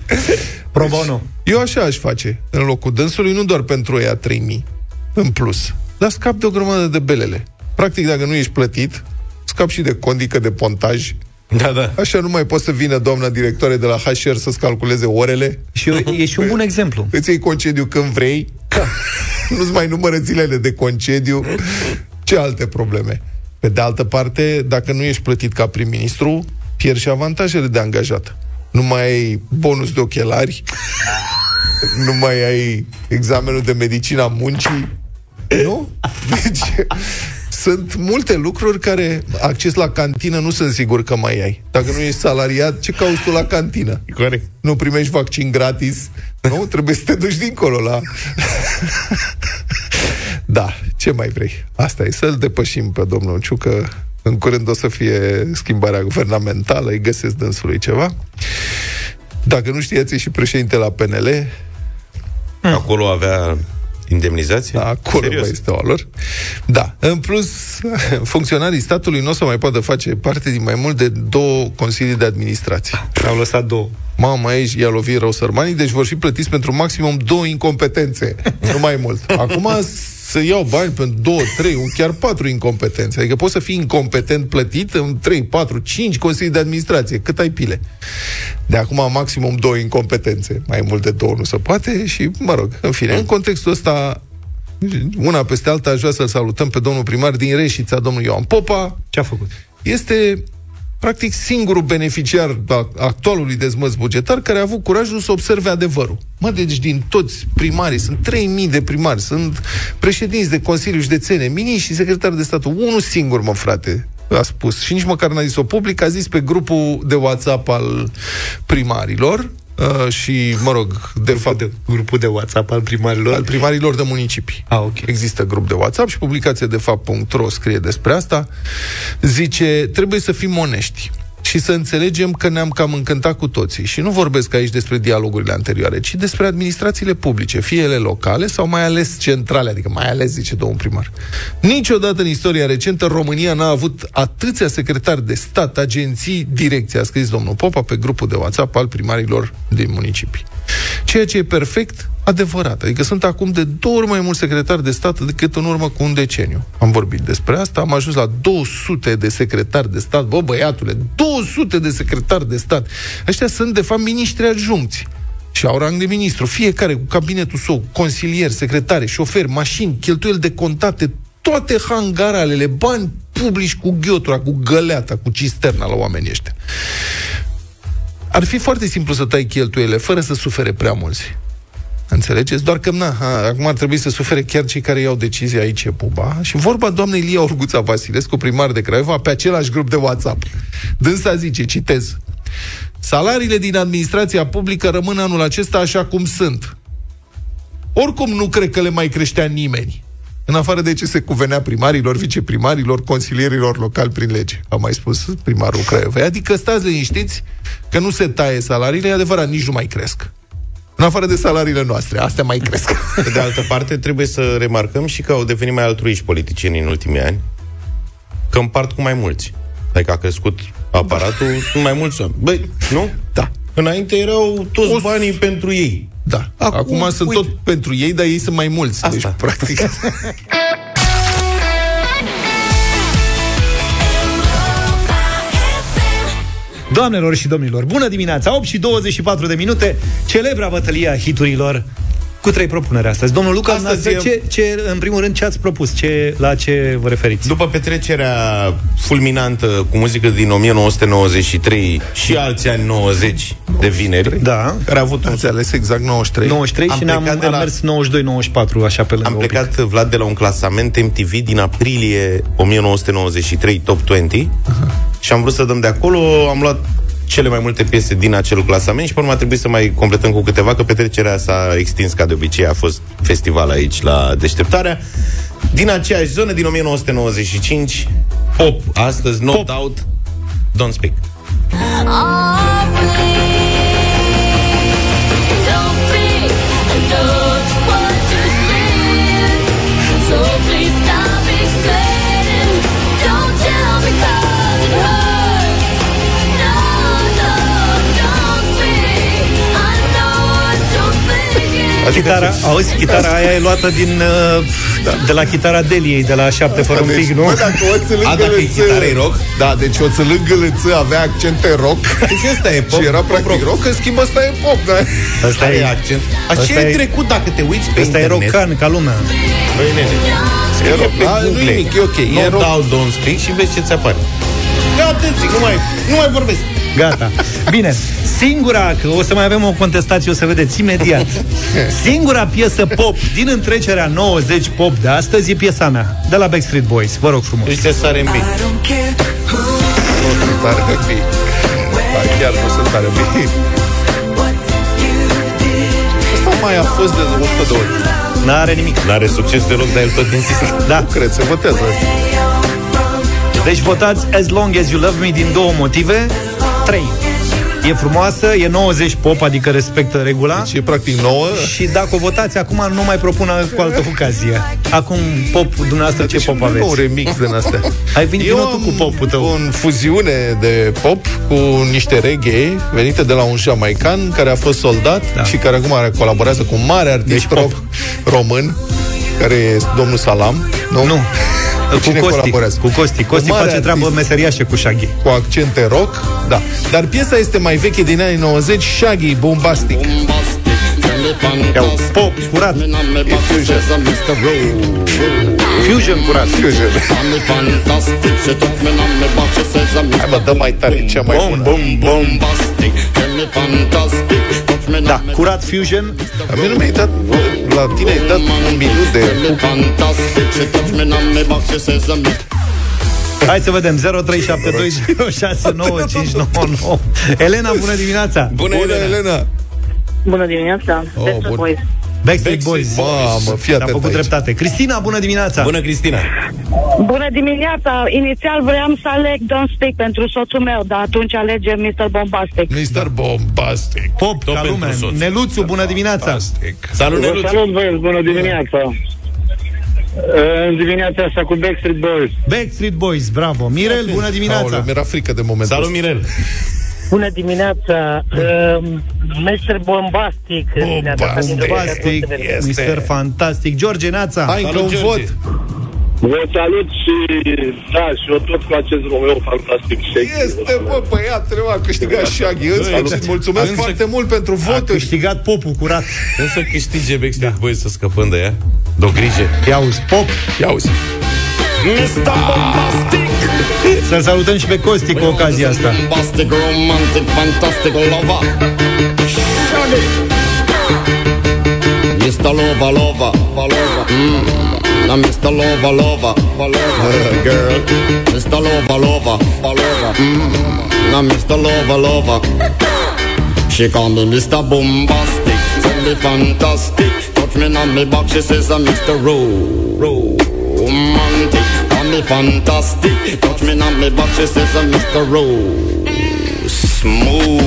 Pro bono. Eu așa aș face în locul dânsului, nu doar pentru ea 3000 în plus, dar scap de o grămadă de belele. Practic, dacă nu ești plătit, scap și de condică de pontaj Da, da. Așa nu mai poate să vină doamna directoare de la HR să-ți calculeze orele. Și e și un bun exemplu. [LAUGHS] Îți iei concediu când vrei. [LAUGHS] Nu-ți mai numără zilele de concediu. Ce alte probleme? Pe de altă parte, dacă nu ești plătit ca prim-ministru, pierzi și avantajele de angajat. Nu mai ai bonus de ochelari, [LAUGHS] nu mai ai examenul de medicina muncii, nu? Deci, sunt multe lucruri care acces la cantină nu sunt sigur că mai ai. Dacă nu ești salariat, ce cauți tu la cantină? Corect. Nu primești vaccin gratis, nu? Trebuie să te duci dincolo la... da, ce mai vrei? Asta e, să-l depășim pe domnul Ciucă. În curând o să fie schimbarea guvernamentală, îi găsesc dânsului ceva. Dacă nu știați, e și președinte la PNL. Acolo avea indemnizație? Acolo Serios? mai este o lor. Da. În plus, [LAUGHS] funcționarii statului nu o să mai poată face parte din mai mult de două consilii de administrație. Au lăsat două. Mama, aici i-a lovit rău sărmanii, deci vor fi plătiți pentru maximum două incompetențe, nu mai mult. [LAUGHS] Acum să iau bani pentru două, trei, un chiar patru incompetențe. Adică poți să fii incompetent plătit în trei, patru, cinci consilii de administrație. Cât ai pile? De acum maximum două incompetențe. Mai mult de două nu se poate și, mă rog, în fine, în contextul ăsta una peste alta, aș vrea să-l salutăm pe domnul primar din Reșița, domnul Ioan Popa. Ce a făcut? Este practic singurul beneficiar a actualului dezmăț bugetar care a avut curajul să observe adevărul. Mă, deci din toți primarii, sunt 3.000 de primari, sunt președinți de Consiliu Județene, miniștri și secretari de stat. Unul singur, mă, frate, a spus. Și nici măcar n-a zis-o public, a zis pe grupul de WhatsApp al primarilor, Uh, și, mă rog, de grupul fapt... De, grupul de WhatsApp al primarilor? Al primarilor de municipii. Ah, ok. Există grup de WhatsApp și publicația de fapt.ro scrie despre asta. Zice, trebuie să fim onești și să înțelegem că ne-am cam încântat cu toții. Și nu vorbesc aici despre dialogurile anterioare, ci despre administrațiile publice, fie ele locale sau mai ales centrale, adică mai ales, zice domnul primar. Niciodată în istoria recentă România n-a avut atâția secretari de stat, agenții, direcții, a scris domnul Popa pe grupul de WhatsApp al primarilor din municipii. Ceea ce e perfect adevărat. Adică sunt acum de două ori mai mulți secretari de stat decât în urmă cu un deceniu. Am vorbit despre asta, am ajuns la 200 de secretari de stat. Bă, băiatule, 200 de secretari de stat. Ăștia sunt, de fapt, miniștri adjuncți și au rang de ministru, fiecare cu cabinetul său, consilier, secretare, șoferi, mașini, cheltuieli de contate, toate hangaralele, bani publici cu ghiotura, cu găleata, cu cisterna la oamenii ăștia. Ar fi foarte simplu să tai cheltuiele fără să sufere prea mulți. Înțelegeți? Doar că, na, ha, acum ar trebui să sufere chiar cei care iau decizia aici e puba. Și vorba doamnei Lia Urguța Vasilescu, primar de Craiova, pe același grup de WhatsApp. Dânsa zice, citez, Salariile din administrația publică rămân anul acesta așa cum sunt. Oricum nu cred că le mai creștea nimeni. În afară de ce se cuvenea primarilor, viceprimarilor, consilierilor locali prin lege. A mai spus primarul Craiovei. Adică stați liniștiți că nu se taie salariile, e adevărat, nici nu mai cresc. În afară de salariile noastre, astea mai cresc. [LAUGHS] Pe de altă parte, trebuie să remarcăm și că au devenit mai altruiști politicieni în ultimii ani, că împart cu mai mulți. Adică a crescut aparatul, sunt mai mulți oameni. Băi, nu? Da. Înainte erau toți o... banii pentru ei. Da. Acum, Acum sunt uite. tot pentru ei, dar ei sunt mai mulți. Asta. Deci, practic... [LAUGHS] Doamnelor și domnilor, bună dimineața! 8 și 24 de minute, celebra bătălia hiturilor cu trei propuneri astăzi. Domnul Luca, astăzi e... ce, ce, în primul rând, ce ați propus? Ce, la ce vă referiți? După petrecerea fulminantă cu muzică din 1993 și alți ani 90 de vineri, da. care a avut un... Ați ales exact 93? 93 am și ne-am am la... mers 92-94, așa pe lângă Am plecat, Vlad, de la un clasament MTV din aprilie 1993, Top 20, Aha. și am vrut să dăm de acolo, am luat cele mai multe piese din acel clasament și pe urmă a trebuit să mai completăm cu câteva, că petrecerea s-a extins ca de obicei, a fost festival aici la Deșteptarea. Din aceeași zonă, din 1995, pop, astăzi, no pop. doubt, don't speak. Oh, Chitara, auzi, chitara aia e luată din, uh, de la chitara Deliei, de la șapte fără un Deci, pic, nu? bă, dacă o A, dacă e țălângălăță... chitară, e rock? Da, deci o țălângălăță avea accente rock. Deci ăsta e pop. și era practic rock, în schimb ăsta e pop, da? Asta Care e, e accent? Așa Asta e e- trecut dacă te uiți pe asta e internet. rocan ca lumea. Băi, nene, E rock, pe da, nu Google. e nimic, e ok, e No rock. doubt, don't speak și vezi ce-ți apare. Ia atenție, nu mai, nu mai vorbesc. Gata. Bine, singura, că o să mai avem o contestație, o să vedeți imediat. [LAUGHS] Singura piesă pop din întrecerea 90 pop de astăzi e piesa mea, de la Backstreet Boys. Vă rog frumos. Ăștia sare în Nu sunt tare bine. Da, chiar nu sunt tare bine. Asta mai a fost de 100 de ori. N-are nimic. N-are succes deloc, dar el tot insistă. Da. Cred, se votează. Deci votați As Long As You Love Me din două motive. 3. E frumoasă, e 90 pop, adică respectă regula. Deci e practic nouă. Și dacă o votați acum, nu mai propun cu altă ocazie. Acum, pop, dumneavoastră, ce pop Nu un aveți? remix din astea. Ai venit Eu vină tu am cu popul tău. o fuziune de pop cu niște reggae venite de la un jamaican care a fost soldat Da. și care acum colaborează cu un mare artist Deci pop. rock român care e domnul Salam. Nu? Nu. Cu cine Costi, colaborează? cu Costi. Costi Un mare face treabă artist. meseriașă cu Shaggy. cu accente rock, da. Dar piesa este mai veche din anii 90, Shaggy, Bombastic. Iau pop curat, E fusion. fusion curat. Fusion. Hai mă, dă mai tare, cea mai Bom, bună. bom, bom. Da, curat fusion. A mine nu mi-ai dat, la tine ai dat un minut de... Hai să vedem 0372069599. Elena, bună dimineața. Bună, Bună, Elena. Elena! Bună dimineața! Oh, Backstreet bun. Boys. Backstreet Boys. Mamă, fii Am atent făcut aici. dreptate. Cristina, bună dimineața. Bună, Cristina. Bună dimineața! Inițial vreau să aleg Don't Speak pentru soțul meu, dar atunci alegem Mr. Bombastic. Mr. Bombastic. Pop, Tot ca pentru lume. soț. Neluțu, bună dimineața. Bombastic. Salut, Vă Neluț. salut, băieți, bună dimineața! În dimineața asta cu Backstreet Boys. Backstreet Boys, bravo. Mirel, bună Aoleu, dimineața. mi-era frică de momentul Salut, ăsta. Mirel. Bună dimineața, uh, Mr. Bombastic. Bombastic. Fantastic, Este. Mr. Fantastic. George Neața. Hai încă un George. vot. Vă salut și, da, și eu tot cu acest Romeo fantastic. Este, bă, băiatele, a câștigat Shaggy. În sfârșit, mulțumesc Însă- foarte mult pentru A voturi. câștigat popul curat. [LAUGHS] Când să câștige Backstreet da. Boys să scăpăm de ea? De-o grijă. Ia uzi, pop. Ia uzi. Să salutăm și pe Costi cu ocazia asta. Bombastic, romantic, fantastic lover. Shaggy. Mr. Lover, lover, lover. Mm. Now Mr. Lover, lover, lover, girl. Mr. Lover, lover, lover. Mm. Now Mr. Lover, lover. She call me Mr. Bombastic, tell me fantastic. Touch me on me back, she says I'm Mr. Ro, romantic. Call me fantastic, touch me on me back, she says Mr. Ro, smooth.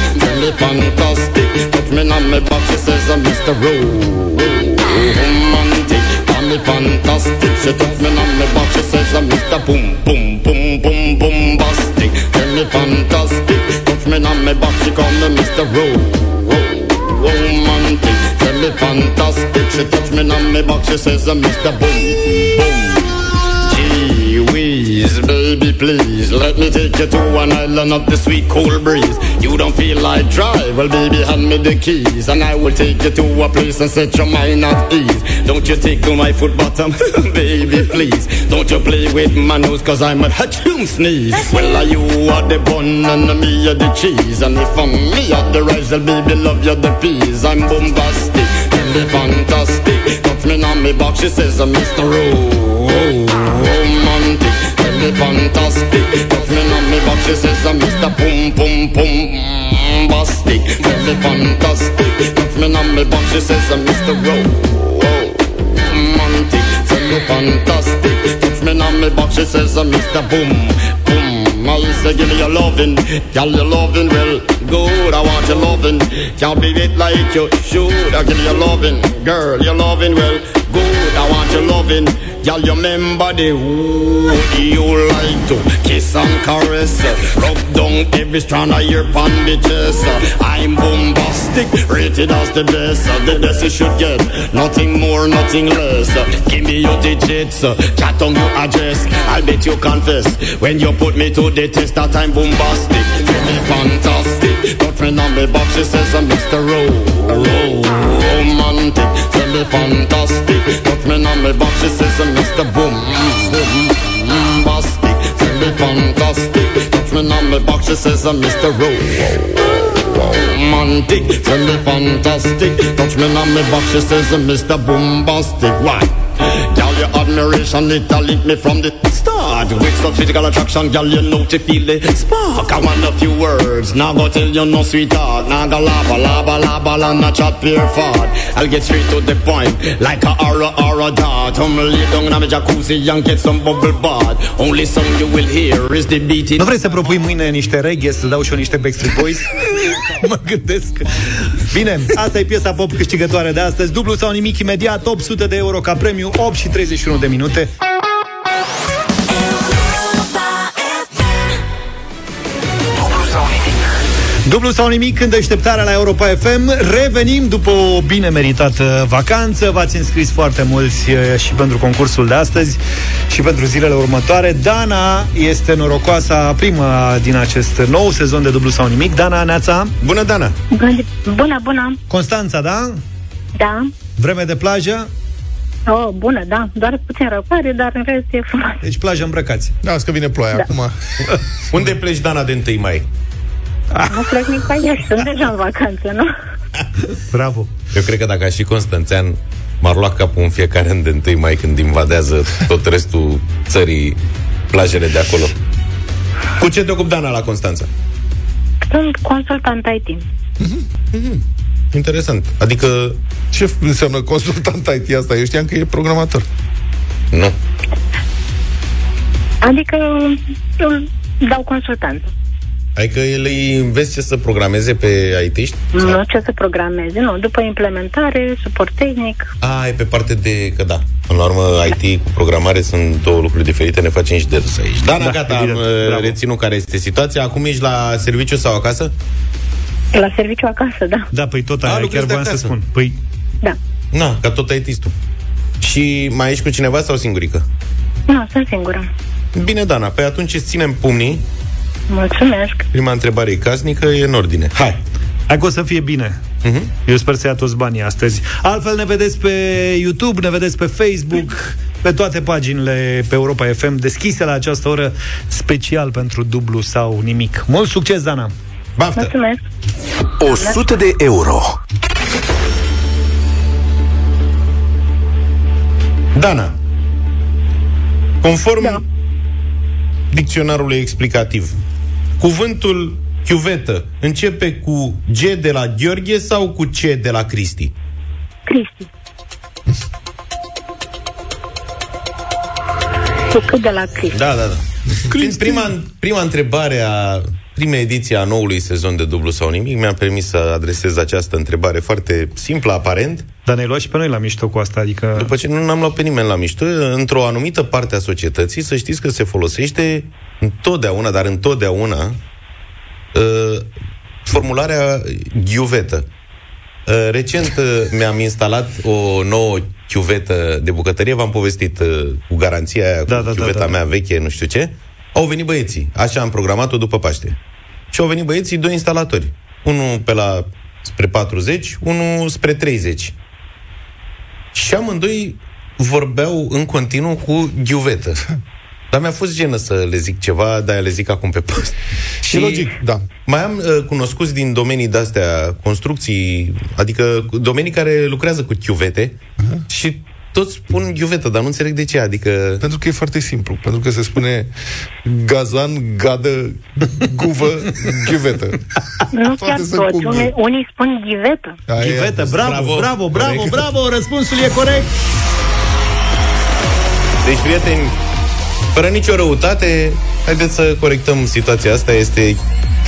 Tell me fantastic. Put me on my back, she says I'm Mr. Romantic. Call me fantastic. She took me on my back, she says I'm Mr. Boom, boom, boom, boom, bombastic. Tell me fantastic. Touch me on my back, she call me Mr. Romantic. Tell me fantastic. She touch me on my back, she says I'm Mr. Boom, boom. Gee whiz, baby, please let me take you to an island of the sweet cool breeze. You don't feel like drive? Well, baby, hand me the keys, and I will take you to a place and set your mind at ease. Don't you tickle my foot bottom, [LAUGHS] baby, please. Don't you play with my nose, cause I'm a hatchoon sneeze. Well, are you are the bun and me are the cheese, and if I'm me are the rice, well, baby, love you the peas. I'm bombastic, me fantastic. Touch me on me box, she says I'm Mr. Ro- romantic. Tell me fantastic. Touch me on me back, she says I'm Mr. Boom Boom Boom Bastic. Tell me fantastic. Touch me on on me back, she says, uh, Mr. Romantic, tell me fantastic. Touch me on me back, she says, uh, Mr. Boom, boom. I say, give me your loving, girl, your loving, well, good. I want your loving, can't be it like you should. I give me your loving, girl, your loving, well, good. I want your loving. Y'all you remember the who you like to kiss and caress? Rub down every strand of your bandages I'm bombastic, rated as the best. The best you should get, nothing more, nothing less. Give me your digits, chat on your address. I'll bet you confess, when you put me to the test That I'm bombastic, feel me fantastic. Got friend on me box, she says I'm Mr. Ro, Ro, romantic. Feel me fantastic, got friend on me box, she says I'm Mr. Boom, boom, bastic, tell me fantastic. Touch me on me box, she says I'm Mr. Ro. Romantic, tell me fantastic. Touch me on me box, she says I'm Mr. Bombastic. Why? Girl, your admiration, it a lit me from the start With some physical attraction, girl, you know to feel the spark I want a few words, now go tell you no sweetheart Now go lava, lava, lava, la, not chat pure fart I'll get straight to the point, like a aura, aura dart I'm lay down in a jacuzzi and get some bubble bath Only song you will hear is the beating Nu vrei să propui mâine niște reghe, să dau și eu niște Backstreet Boys? [LAUGHS] mă gândesc. Bine, asta e piesa pop câștigătoare de astăzi. Dublu sau nimic imediat, 800 de euro ca premiu, 8 și 31 de minute. Dublu sau nimic în deșteptarea la Europa FM Revenim după o bine meritată vacanță V-ați înscris foarte mulți eh, și pentru concursul de astăzi Și pentru zilele următoare Dana este norocoasa prima din acest nou sezon de Dublu sau nimic Dana, Neața Bună, Dana! Bună, bună! Constanța, da? Da. Vreme de plajă? Oh, bună, da. Doar puțin răcoare, dar în rest e frumos. Deci plajă îmbrăcați Da, că vine ploaia Da. acum [LAUGHS] Unde pleci, Dana, de 1 mai? Nu plec nicăieri, sunt deja în vacanță, nu? Bravo Eu cred că dacă aș fi Constanțean M-ar lua capul în fiecare an de 1 mai Când invadează tot restul țării Plajele de acolo Cu ce te ocupi, Dana, la Constanța? Sunt consultant IT. Interesant. Adică... Ce înseamnă consultant IT asta? Eu știam că e programator. Nu. Adică îl dau consultanță. Adică el îi înveți ce să programeze pe IT-ști? Nu ce să programeze, nu. După implementare, suport tehnic. A, e pe parte de... Că da. Până la urmă, IT cu programare sunt două lucruri diferite, ne facem și de râs aici. Dana, Da, gata, am evident. uh, Bravo. reținut care este situația. Acum ești la serviciu sau acasă? La serviciu acasă, da. Da, păi tot A, aia, lucrezi chiar de voiam să acasă. spun Păi, Da. Na, ca tot IT-istul. Și mai ești cu cineva sau singurică? Nu, sunt singură. Bine, Dana, pe atunci îți ținem pumnii. Mulțumesc. Prima întrebare e casnică, e în ordine. Hai! hai că o să fie bine Uh-huh. Eu sper să ia toți banii astăzi. Altfel ne vedeți pe YouTube, ne vedeți pe Facebook, pe toate paginile pe Europa FM deschise la această oră special pentru dublu sau nimic. Mult succes, Dana! Baftă! Mulțumesc. 100 de euro. Dana, conform da. dicționarului explicativ, cuvântul chiuvetă începe cu G de la Gheorghe sau cu C de la Cristi? Cristi. Cu cât de la Cristi. Da, da, da. Fiind prima, prima întrebare a prima ediție a noului sezon de dublu sau nimic, mi-am permis să adresez această întrebare foarte simplă, aparent, Dar ne-ai luat și pe noi la mișto cu asta, adică... După ce nu am luat pe nimeni la mișto, într-o anumită parte a societății, să știți că se folosește întotdeauna, dar întotdeauna, uh, formularea ghiuvetă. Uh, recent uh, mi-am instalat o nouă chiuvetă de bucătărie, v-am povestit uh, cu garanția aia, Da, cu da, da, chiuveta da, da. mea veche, nu știu ce. Au venit băieții, așa am programat-o după Paște. Și au venit băieții, doi instalatori. Unul pe la spre 40, unul spre 30. Și amândoi vorbeau în continuu cu ghiuvetă. [LAUGHS] Dar mi-a fost jenă să le zic ceva, dar le zic acum pe post. Și logic, da. Mai am uh, cunoscuți din domenii de-astea, construcții, adică domenii care lucrează cu chiuvete uh-huh. și toți spun ghiuvetă, dar nu înțeleg de ce, adică... Pentru că e foarte simplu. Pentru că se spune gazan, gadă, guvă, ghiuvetă. Nu chiar Toate sunt toți. cu G. Unii, unii spun ghivetă. Aia e. Ghivetă, bravo, Bravo, bravo, bravo, corect. bravo, răspunsul e corect. Deci, prieteni, fără nicio răutate, haideți să corectăm situația asta. Este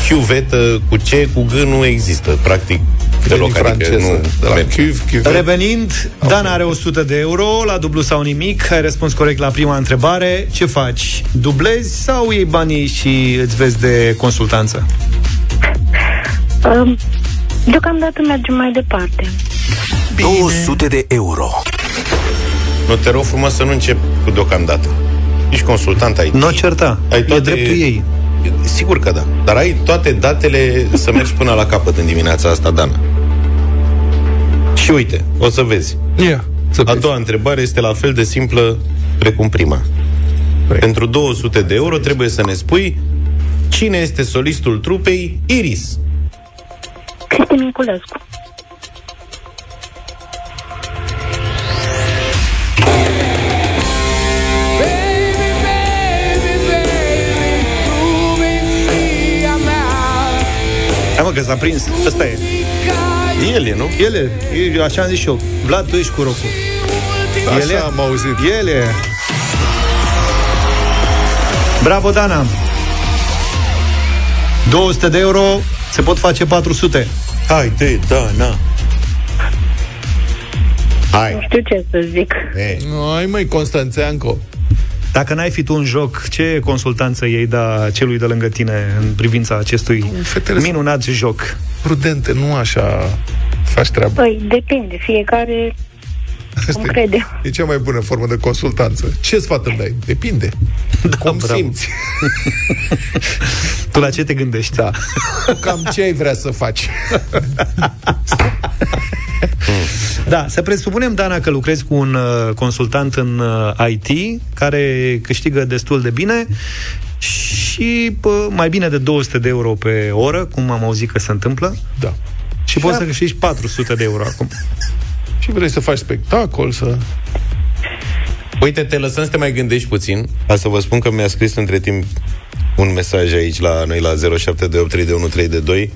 chiuvetă cu ce, cu G nu există, practic, deloc. Din Adică franceză, nu de la merge. cuve, cuve. Revenind, Dan are 100 de euro la dublu sau nimic. Ai răspuns corect la prima întrebare. Ce faci? Dublezi sau iei banii și îți vezi de consultanță? Um, deocamdată mergem mai departe. 200 de euro. Nu, te rog frumos să nu încep cu deocamdată. Ești consultant ai. Nu o certa. Ai E dreptul ei. Sigur că da. Dar ai toate datele să mergi până la capăt în dimineața asta, Dana. Și uite, o să vezi. Ia, să A vezi. doua întrebare este la fel de simplă precum prima. Păi. Pentru 200 de euro trebuie să ne spui cine este solistul trupei Iris. Cristi Minculescu. Că s-a prins. Ăsta e. El e, nu? Ele, e, așa am zis și eu. Vlad, tu ești cu rocul. Ele? Așa am auzit. Ele. Bravo, Dana. 200 de euro, se pot face 400. Haide, Dana. Hai. Nu știu ce să zic. Ei. Nu, ai măi, Constanțeanco. Dacă n-ai fi tu în joc, ce consultanță ei da celui de lângă tine în privința acestui Fetele sunt minunat joc? prudente, nu așa faci treaba. Păi, depinde. Fiecare cum crede. E cea mai bună formă de consultanță. Ce sfat îmi dai? Depinde. Da, Cum bravo. simți. Tu la ce te gândești? Da. Cam ce ai vrea să faci? Da, să presupunem, Dana, că lucrezi cu un uh, consultant în uh, IT care câștigă destul de bine și pă, mai bine de 200 de euro pe oră, cum am auzit că se întâmplă, Da. și poți să câștigi 400 de euro acum. Și vrei să faci spectacol, să... Uite, te lăsăm să te mai gândești puțin. Ca să vă spun că mi-a scris între timp un mesaj aici la noi la 07283132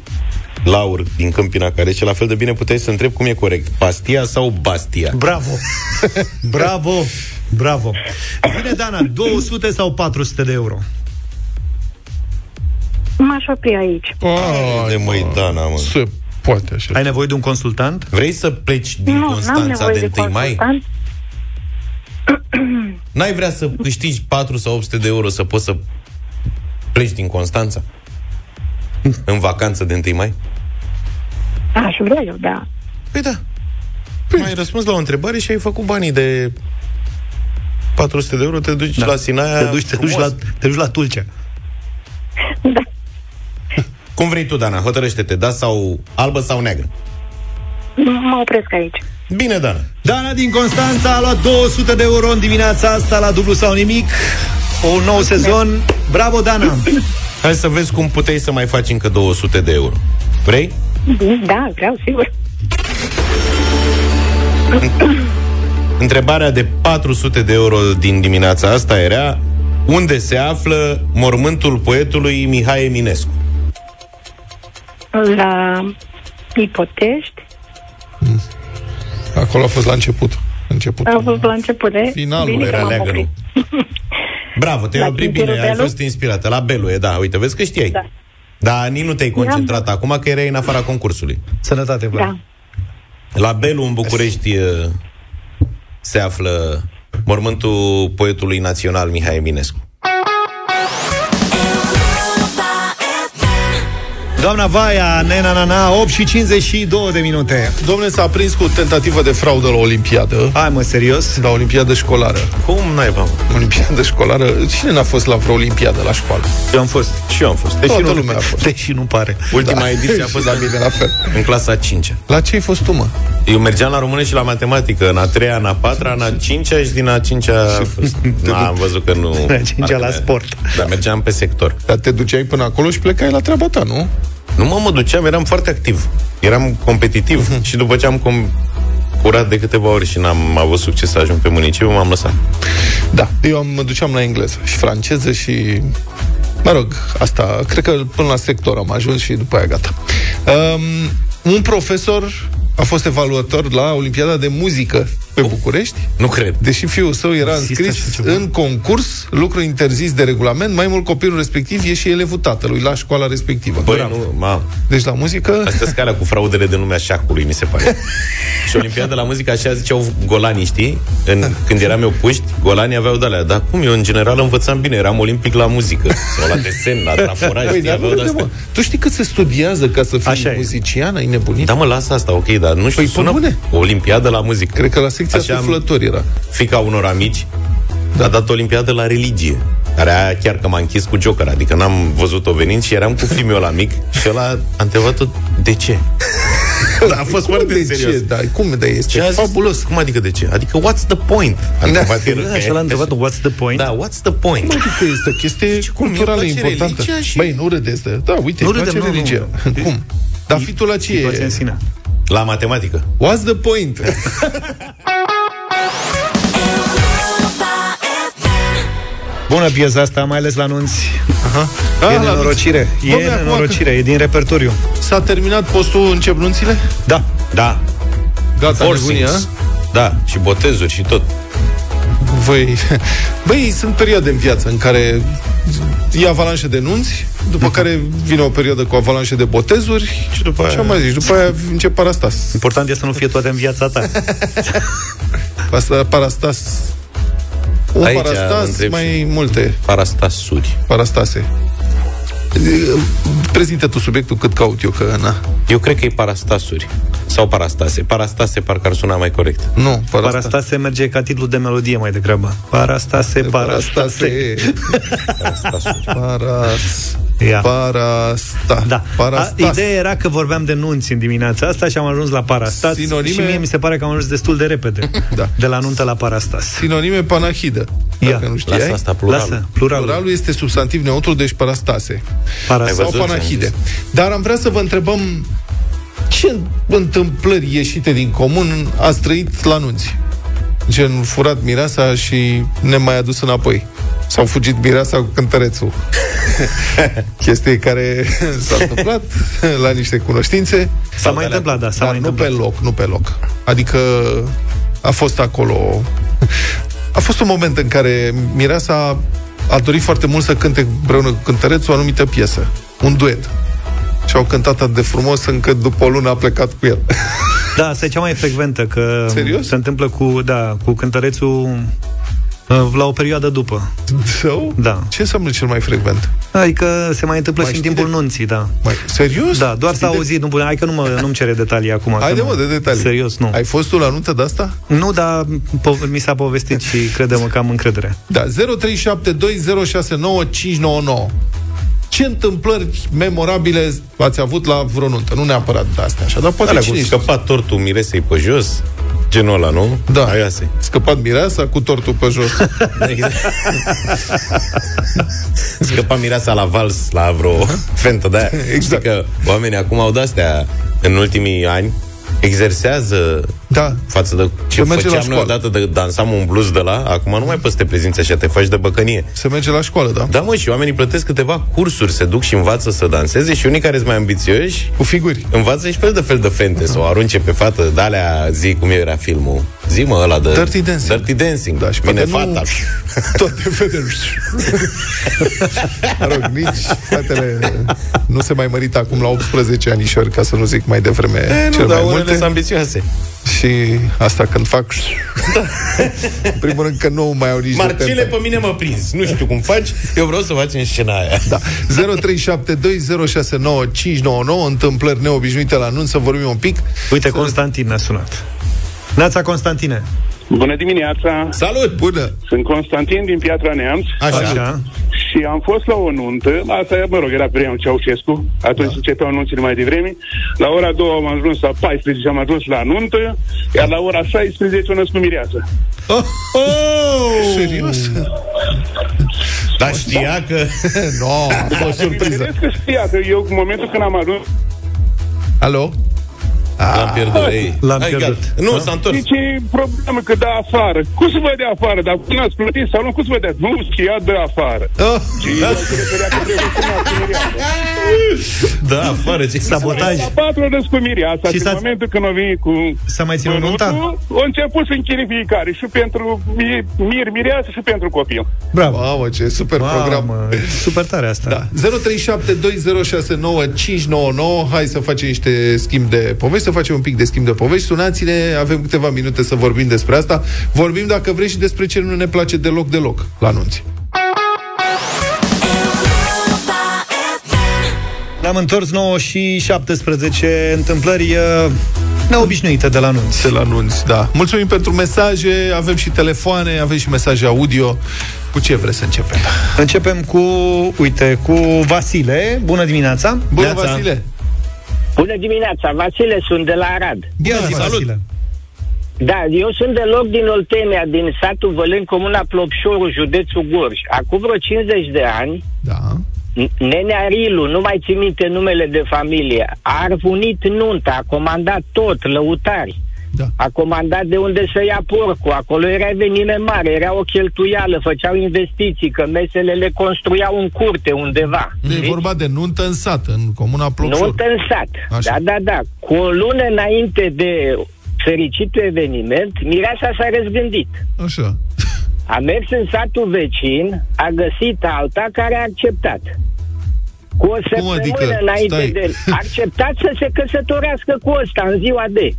Laur din Câmpina care ce la fel de bine puteai să întreb cum e corect. Pastia sau Bastia? Bravo! Bravo! Bravo! Bine, Dana, 200 sau 400 de euro? M-aș opri aici. Ai, de măi, Dana, mă. Se poate așa. Ai nevoie de un consultant? Vrei să pleci din nu, n-am Constanța nevoie de de 1 mai? consultant. [CLEARS THROAT] N-ai vrea să câștigi 4 sau 800 de euro să poți să pleci din Constanța? În vacanță de 1 mai? Aș vrea eu, da. Păi da. Păi. Ai răspuns la o întrebare și ai făcut banii de 400 de euro, te duci da. la Sinaia Te duci, te, duci frumos. la, te duci la Tulcea. Da. Cum vrei tu, Dana? Hotărăște-te, da sau albă sau neagră? Mă opresc aici. Bine, Dana. Dana din Constanța a luat 200 de euro în dimineața asta la dublu sau nimic. Un nou sezon. Bravo, Dana! Hai să vezi cum puteai să mai faci încă 200 de euro. Vrei? Da, vreau, sigur. Întrebarea de 400 de euro din dimineața asta era unde se află mormântul poetului Mihai Eminescu? La Ipotești. Acolo a fost la început. Început. A fost la început, de? Finalul Bine că era m-am leagă, oprit. [LAUGHS] Bravo, te-ai La oprit Cimitirul bine, ai Belu? fost inspirată. La Belu e, da, uite, vezi că știai. Da. Dar nici nu te-ai concentrat acum că erai în afara concursului. Sănătate, Vlad. Da. La Belu, în București, e, se află mormântul poetului național Mihai Eminescu. Doamna Vaia, nena, na, na, 8 și 52 de minute. Domnule, s-a prins cu tentativă de fraudă la Olimpiadă. Hai mă, serios? La Olimpiadă școlară. Cum naiba? mă? Olimpiadă școlară. Cine n-a fost la vreo Olimpiadă la școală? Eu am fost. Și eu am fost. Deși Toată nu, lumea a fost. Deși nu pare. Ultima Da. [LAUGHS] ediție a Și fost la mine la fel. în clasa 5 La ce ai fost tu, mă? Eu mergeam la română și la matematică, în a treia, în a patra, în a cincea și din a cincea a fost. [LAUGHS] Na, am văzut că nu... În a cincea la sport. Dar mergeam pe sector. Dar te duceai până acolo și plecai la treaba ta, nu? Nu mă, mă duceam, eram foarte activ. Eram competitiv și după ce am com- furat de câteva ori și n-am avut succes să ajung pe municipiu, m-am lăsat. Da, eu am, mă duceam la engleză și franceză și... Mă rog, asta, cred că până la sector am ajuns și după aia gata. Um, un profesor a fost evaluator la Olimpiada de Muzică pe București. Nu cred. Deși fiul său era Există înscris așa ceva? în concurs, lucru interzis de regulament, mai mult copilul respectiv e și elevul tatălui la școala respectivă. Băi, nu, mam. Deci la muzică... Asta e scala cu fraudele de lumea șacului, mi se pare. [LAUGHS] și Olimpiada la muzică, așa ziceau golanii, știi? În, când eram eu puști, golanii aveau de-alea. Dar cum? Eu, în general, învățam bine. Eram olimpic la muzică. Sau la desen, la traforaj, Păi, știi? dar Aveau nu de-astea. mă. Tu știi cât se studiază ca să fii Așa e. muzician? Ai nebunit? Da, mă, lasă asta, ok, dar nu știu, Păi, pe sună bune. Olimpiadă la muzică. Cred că la secția Așa am- suflători era. Fica unor amici da. a dat Olimpiadă la religie. Care aia chiar că m-a închis cu Joker, adică n-am văzut-o venind și eram cu fiul la mic și ăla a întrebat-o de ce. [LAUGHS] da, a fost Cum foarte de serios. ce? Da, cum de este? Și a zis, fabulos. Cum adică de ce? Adică what's the point? A întrebat el. Da, și l-a întrebat, what's the point? Da, what's the point? Cum adică este o chestie cum, culturală îmi place importantă? religia și- Băi, nu râdeți de... Da, uite, Nu îți place râdem, nu, nu. religia. [LAUGHS] Cum? Dar fi tu la ce Situația în e? sine. La matematică. What's the point? [LAUGHS] Bună piesa asta, mai ales la anunți. Aha. E Ah, la nenorocire. anunți. E Dom'le, acum nenorocire, e din repertoriu. că S-a terminat postul încep nunțile? Da. Da. Gata, nebunia? Forcings. Da, și botezuri și tot. Voi... [LAUGHS] Băi, sunt perioade în viață în care e avalanșă de nunți, după care vine o perioadă cu avalanșă de botezuri Și după aia... Ce am mai zis? După aia încep parastas. Important este să nu fie toate în viața ta. [LAUGHS] Asta, parastas. Un Aici parastas, întreb mai și- multe Parastasuri. parastase. Prezintă tu subiectul cât caut eu, că na. Eu cred că e parastasuri. Sau parastase. Parastase parcă ar suna mai corect. Nu, parastas. Parastase merge ca titlu de melodie mai degrabă. Parastase, parastase. Parastasuri. [LAUGHS] Paras... Ia. Parasta. Da. A, Parastas. ideea era că vorbeam de nunți în dimineața asta și am ajuns la parastas Sinonime- și mie mi se pare că am ajuns destul de repede. Da. De la nuntă la parastas. Sinonime panahidă. Ia. Dacă nu știai. Lasă asta, plural. Lasă, pluralul. Pluralul este substantiv neutru, deci parastase. Parastas. Sau văzut ce am panahide. zis? Dar am vrea să vă întrebăm ce întâmplări ieșite din comun ați trăit la nunți? Gen furat mireasa și ne mai adus înapoi. Sau fugit mireasa cu cântărețul. [LAUGHS] Chestie care s-a întâmplat la niște cunoștințe. S-a mai întâmplat, da, s-a Dar mai nu întâmplat. pe loc, nu pe loc. Adică a fost acolo... A fost un moment în care Mireasa a dorit foarte mult să cânte împreună cu cântărețul o anumită piesă. Un duet. Și au cântat atât de frumos încât după o lună a plecat cu el. Da, asta e cea mai frecventă, că Serios? se întâmplă cu, da, cu cântărețul uh, la o perioadă după. Sau? Da. Ce înseamnă cel mai frecvent? Adică se mai întâmplă Mai și în știi timpul de- nunții, da. Mai, serios? Da, doar s-a Știi de- auzit, nu, hai că nu mă, nu-mi cere detalii acum. că Haide nu. mă, de detalii. Serios, nu. Ai fost tu la nuntă de asta? Nu, dar po- mi s-a povestit și crede-mă că am încredere. Da, 0372069599. Ce întâmplări memorabile ați avut la vreo nuntă? Nu neapărat de astea, așa, dar poate Alea cu cine știe. scăpat tortul miresei pe jos, genul ăla, nu? Da. Aia se. Scăpat mireasa cu tortul pe jos. Exact. [LAUGHS] Scăpa mireasa la vals, la vreo fentă de aia. Exact. Știi că oamenii acum au de-astea în ultimii ani exersează Da. față de ce merge la făceam noi școală. odată de dansam un blues de la, acum nu mai poți să te prezinți așa, te faci de băcănie. Se merge la școală, da? Da, mă, și oamenii plătesc câteva cursuri, se duc și învață să danseze și unii care sunt mai ambițioși Cu figuri. învață și fel de fel de fente, să o arunce pe fată, de alea, zi cum era filmul. Zi, mă, ăla de... Dirty Dancing. Dirty Dancing. Da, și Vine poate nu- fata. [LAUGHS] Toate fetele. mă rog, nici fetele nu se mai mărită acum la 18 anișori, ca să nu zic mai devreme E, cel nu, dar mai unele multe. sunt ambițioase. Și asta când fac... [LAUGHS] În primul rând că nu mai au nici de Marcele, tempe. pe mine mă prins. Nu știu cum faci, eu vreau să facem scena aia. Da. 0372069599 întâmplări neobișnuite la anunț, să vorbim un pic. Uite, Constantin ne-a sunat. Neața Constantine. Bună dimineața! Salut! Bună! Sunt Constantin din Piatra Neamț Așa. Așa. și am fost la o nuntă, asta, mă rog, era perioada Ceaușescu, atunci da. începeau nunțile mai devreme. La ora 2 am ajuns la 14 am ajuns la nuntă, iar la ora 16 o născut mireasă. Oh, oh! Serios? Dar știa că... [LAUGHS] no, a fost surpriză. Bineînțeles că știa că eu, în momentul când am ajuns, Alo? L-am pierdut. Ei. L-am Hai, pierdut. gata. Nu, s-a întors. Deci e problemă că dă afară. Cum să vă dea afară? Dacă nu ați plătit sau nu, cum să vă dea? Nu, schia dă afară. Oh, Și da. Se referea că trebuie să ne tineriată. Da, afară, ce Sabotaj. La patru râs cu Miriasa Și și s-a- în momentul când a venit cu S-a mai ținut nunta? Au început să închiri fiecare și pentru mi- Mir, Miriasa și pentru copil. Bravo. Mamă, ce super program. Mamă, super tare asta. Da. 0372069599 Hai să facem niște schimb de povești Să facem un pic de schimb de povești Sunați-ne, avem câteva minute să vorbim despre asta Vorbim, dacă vrei, și despre ce nu ne place deloc, deloc La anunți Ne-am întors 9 și 17 întâmplări uh, neobișnuite de la anunț. De la anunți, da Mulțumim pentru mesaje, avem și telefoane Avem și mesaje audio Cu ce vreți să începem? Începem cu, uite, cu Vasile. Bună dimineața! Bună, Neața. Vasile! Bună dimineața, Vasile, sunt de la Arad. Bună zi, salut. Vasile! Da, eu sunt deloc din Oltenia, din satul Vălân, comuna Plopșoru, județul Gorj. Acum vreo 50 de ani, Da N- Nenea Rilu, nu mai țin minte numele de familie, a arvunit nunta, a comandat tot, lăutari. Da. A comandat de unde să ia porcul, acolo era eveniment mare, era o cheltuială, făceau investiții, că mesele le construiau în curte undeva. E Știți? vorba de nuntă în sat, în comuna Plopșor Nuntă în sat. Așa. Da, da, da. Cu o lună înainte de fericitul eveniment, mireasa s-a răzgândit. Așa A mers în satul vecin, a găsit alta care a acceptat. Cu o săptămână adică? înainte Stai. de... A acceptat să se căsătorească cu ăsta în ziua de.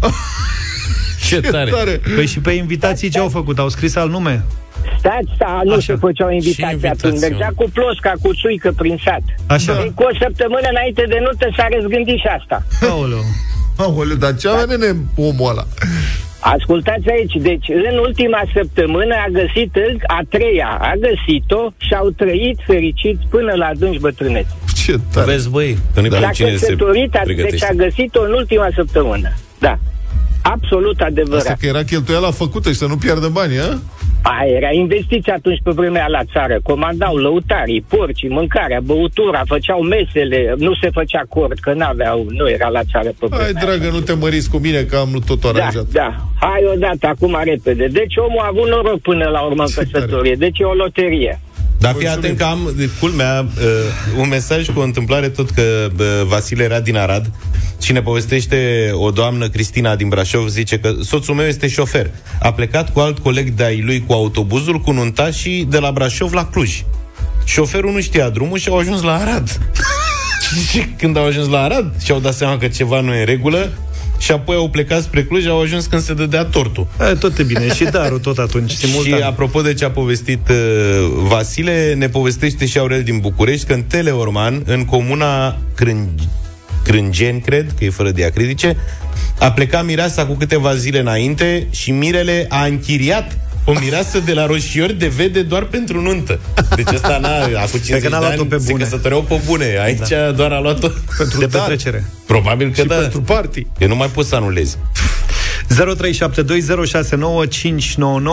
[LAUGHS] Ce tare. tare. Păi și pe invitații ce au făcut? Au scris al nume? Stați, sta, nu Așa. se făceau invitații invitații, atunci. Mergea cu plosca, cu țuică prin sat. Așa. Și cu o săptămână înainte de nuntă s-a răzgândit și asta. Aoleu. Aoleu, dar ce avea nene omul ăla? Ascultați aici, deci în ultima săptămână a găsit încă a treia, a găsit-o și au trăit fericiți până la adânci bătrânețe. Ce tare Vezi, băi, că nu S-a cine se căsătorit, a- deci pregătește. a găsit-o în ultima săptămână. Da. Absolut Asta adevărat. că era cheltuiala făcută și să nu piardă bani, a? Aia era investiția atunci pe vremea la țară. Comandau lăutarii, porcii, mâncarea, băutura, făceau mesele, nu se făcea cort, că n-aveau, nu era la țară pe vremea Hai, dragă, nu te măriți cu mine, că am tot Da, aranjat. da. Hai odată, acum repede. Deci omul a avut noroc până la urmă în Ce tare. căsătorie. Deci e o loterie. Dar fii atent că am, de culmea, uh, un mesaj cu o întâmplare tot că uh, Vasile era din Arad și ne povestește o doamnă, Cristina din Brașov, zice că soțul meu este șofer. A plecat cu alt coleg de-ai lui cu autobuzul, cu nuntașii de la Brașov la Cluj. Șoferul nu știa drumul și au ajuns la Arad. [LAUGHS] și când au ajuns la Arad și-au dat seama că ceva nu e în regulă, și apoi au plecat spre Cluj, au ajuns când se dădea tortul. E, tot e bine. Și darul tot atunci, [LAUGHS] simultan. Și apropo de ce a povestit uh, Vasile, ne povestește și Aurel din București că în Teleorman, în comuna Crângi, Crângeni, cred, că e fără diacritice, a plecat mireasa cu câteva zile înainte și Mirele a închiriat o mireasă de la roșiori de vede doar pentru nuntă. Deci ăsta n-a, acum 50 că n-a de luat-o ani pe se bune. căsătoreau pe bune. Aici da. doar a luat-o Pentru de dar petrecere. Probabil că și da. pentru party. Eu nu mai pot să anulezi. 0372069599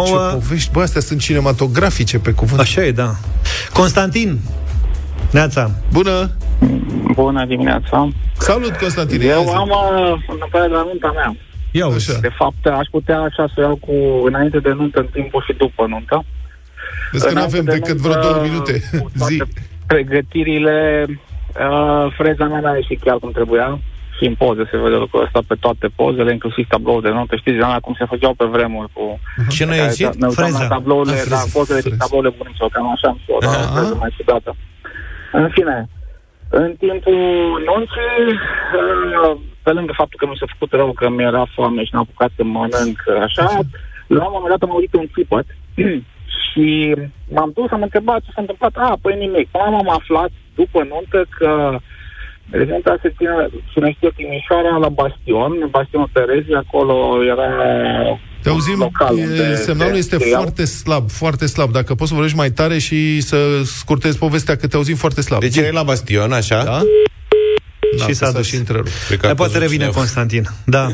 Ce povești, bă, astea sunt cinematografice pe cuvânt. Așa e, da. Constantin, Neața. Bună! Bună dimineața. Salut, Constantin! Eu am uh, întâmplare de la nunta mea. Ia uite. Așa. De fapt, aș putea așa să iau cu înainte de nuntă, în timpul și după nuntă. Vezi că nu Înainte avem de decât vreo nuntă, două minute. cu [LAUGHS] toate Zi. Pregătirile, uh, freza mea n-a ieșit chiar cum trebuia. Și în poze se vede lucrul ăsta pe toate pozele, inclusiv tabloul de notă. Știți, de cum se făceau pe vremuri cu... Ce n-a ieșit? Ne uitam Freza. la tablourile, Ah, freza, la pozele din freza. tablourile bunicilor, cam așa am spus, Aha. o freză mai ciudată. În fine, în timpul nunții, uh, pe lângă faptul că mi s-a făcut rău că mi-era foame și n-am apucat să mănânc așa, la un moment dat am auzit un țipăt [CLEARS THROAT] și m-am dus, am întrebat ce s-a întâmplat. A, păi nimic. Până am aflat după nuntă că Rezidența se ține, ținește Timișoara la Bastion, Bastionul Terezii, acolo era Te auzim, local e, unde semnalul se este scriau. foarte slab, foarte slab. Dacă poți să vorbești mai tare și să scurtezi povestea, că te auzim foarte slab. Deci erai la Bastion, așa? Da? Da, Și s-a dus. și întrerupt. Cred că a Mai poate căzut revine cineva. Constantin. Da.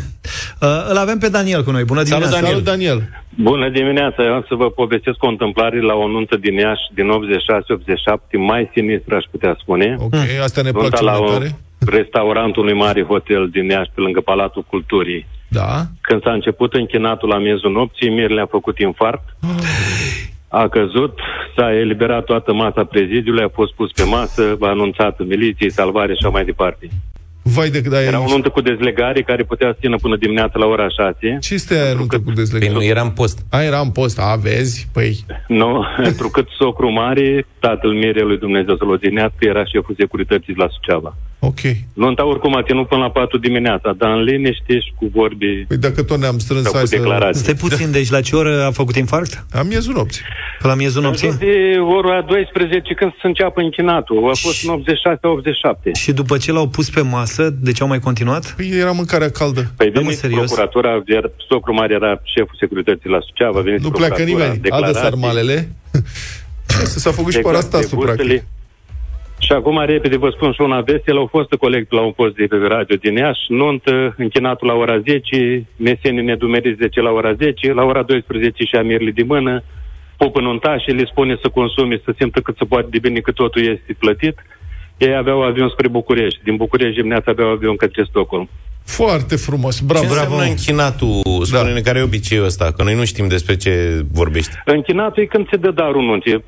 Uh, îl avem pe Daniel cu noi. Bună Salut, dimineața. Daniel. Salut, Daniel. Bună dimineața, eu am să vă povestesc o întâmplare la o nuntă din Iași din 86-87, mai sinistră aș putea spune. Ok, asta ne Nunta place la mai o, tare. restaurantul unui mare hotel din Iași, pe lângă Palatul Culturii. Da. Când s-a început închinatul la miezul nopții, Mirele a făcut infarct. A căzut, s-a eliberat toată masa prezidiului, a fost pus pe masă, a anunțat miliției, salvare și așa mai departe. Vai de cât ai... Era o nuntă cu dezlegare care putea să țină până dimineața la ora 6. Ce este aia nuntă cu dezlegare? Păi nu, era în post. A, era în post. A, vezi? Păi... Nu, [LAUGHS] pentru cât socru mare, tatăl Mirelui Dumnezeu să-l odinească, era șeful securității la Suceava. Ok. Nunta oricum a ținut până la 4 dimineața, dar în liniște și cu vorbi... Păi dacă tot ne-am strâns, sau cu hai să... declarații. Stai puțin, deci la ce oră a făcut infarct? Am miezul nopții. La miezul În nopții? jur de ora 12 când se înceapă închinatul. A fost în 86-87. Și după ce l-au pus pe masă, de ce au mai continuat? Păi era mâncarea caldă. Păi Da, mă, veniți serios? procuratura, iar socru mare era șeful securității la Suceava, veniți Nu pleacă procuratura, nimeni. Adă declarații. sarmalele. [LAUGHS] Ce, s-a făcut și Exact, parastasul, debutele. practic. Și acum, repede, vă spun și una vestie, au fost colect la un post de radio din Iași, nuntă, închinatul la ora 10, mesenii nedumeriți 10 la ora 10, la ora 12 și amirli de mână, pupă nuntașii, le spune să consume, să simtă cât se poate de bine că totul este plătit. Ei aveau avion spre București. Din București dimineața aveau avion către Stockholm. Foarte frumos. Bravo, Ce bravo. înseamnă închinatul? Spune-ne Da. care e obiceiul ăsta, că noi nu știm despre ce vorbești. Închinatul e când se dă darul nunții.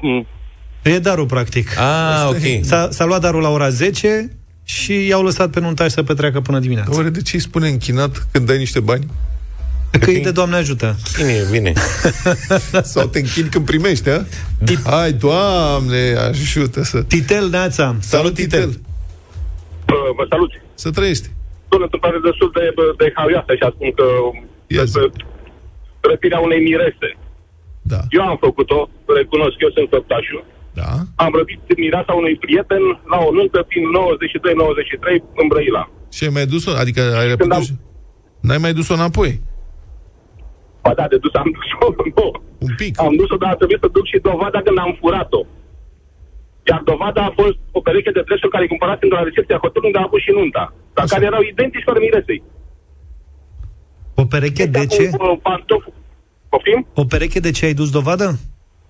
Mm, E darul, practic. Ah, ok. S-a, s-a luat darul la ora 10 și i-au lăsat pe nuntași să petreacă până dimineața. Oare de ce îi spune închinat când dai niște bani? Că e de Doamne ajută. Bine, bine. [LAUGHS] Sau te închini când primești, a? Hai, Doamne, ajută să... Titel, Neața. Salut, Titel. Vă salut. Să trăiești. Sunt întâmplare destul de, de haioasă și spun că Yes. despre răpirea unei mirese. Da. Eu am făcut-o, recunosc, eu sunt făptașul. Da. Am răpit mireasa unui prieten la o nuntă prin 92-93 în Brăila. Și ai mai dus-o? Adică ai repetat și... N-ai mai dus-o înapoi? Ba da, de dus am dus-o, [LAUGHS] nu. Un pic. Am dus-o, dar a trebuit să duc și dovada când am furat-o. Iar dovada a fost o pereche de dresuri care cumpărase de la recepția hotelului unde a avut și nunta. Dar Așa. care erau identici fără miresei. O pereche de ce? Cu uh, pantof, poftim? O pereche de ce ai dus dovadă?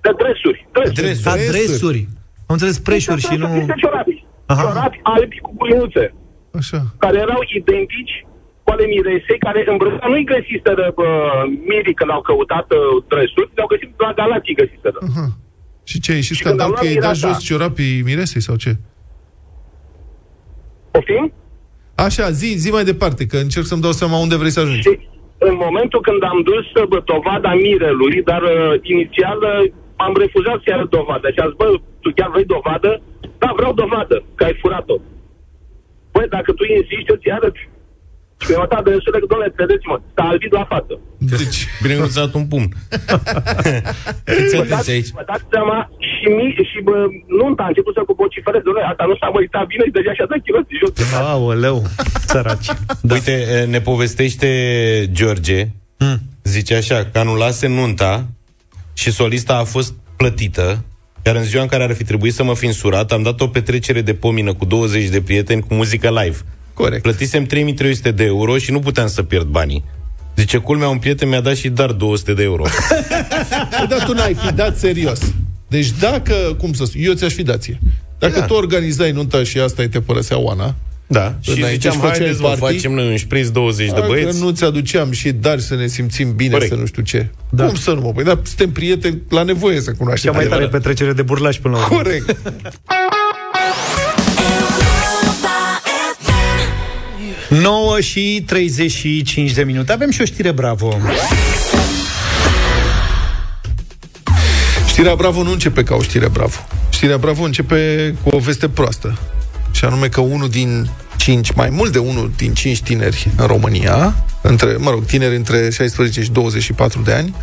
De dresuri. Dresuri. Adresuri. Am înțeles preșuri și nu... Niște ciorapi. Aha. Ciorapi albi cu gulinuțe. Așa. Care erau identici cu ale miresei, care în Brăila nu-i găsiseră bă, mirii când au căutat uh, dresuri, le-au găsit la Galații găsiseră. Aha. Și ce, e și Și când scandal am că luat ai dat mireasa- jos ciorapii miresei sau ce? Poftim? Așa, zi, zi mai departe, că încerc să-mi dau seama unde vrei să ajungi. Și în momentul când am dus bă, dovada mirelui, dar uh, inițial uh, am refuzat să arăt dovada și a zis, bă, tu chiar vrei dovadă? Da, vreau dovadă, că ai furat-o. Băi, dacă tu insisti, eu ți arăt. Și mi-am dat de înșură că, doamne, credeți-mă, s-a albit la față. Deci, Bine că nu ți-a dat un pumn. [LAUGHS] Câți Vă aveți dați, aici? vă dați seama și, mi, și bă, nunta a început să cu vocifereze, doamne, asta nu s-a măritat bine și deja și-a dat chiloții jos. Aoleu, săraci. Da. Uite, eh, ne povestește George, Hmm. zice așa, că anulase nunta și solista a fost plătită, iar în ziua în care ar fi trebuit să mă fi însurat, am dat o petrecere de pomină cu 20 de prieteni cu muzică live. Corect. Plătisem 3300 de euro și nu puteam să pierd banii. Zice, culmea, un prieten mi-a dat și dar 200 de euro. [LAUGHS] Păi, dar tu n-ai fi dat serios. Deci dacă, cum să spun, eu ți-aș fi dat ție. Dacă Da. tu organizai nunta și asta îi te părăsea Oana, Da, și Înainte ziceam, și făceai haideți mă, party? facem noi un șpriț 20 de dacă băieți. nu ți-aduceam și dar să ne simțim bine, Corect. să nu știu ce. Da. Cum să nu mă? Păi, dar suntem prieteni la nevoie să cunoaștem. Cea mai tare adevărat. petrecere de burlaș până la urmă. Corect. 9 și 35 de minute. Avem și o știre bravo. Știrea Bravo nu începe ca o știre Bravo. Știrea Bravo începe cu o veste proastă. Și anume că unul din cinci, mai mult de unul din cinci tineri în România, între, mă rog, tineri între 16 și 24 de ani,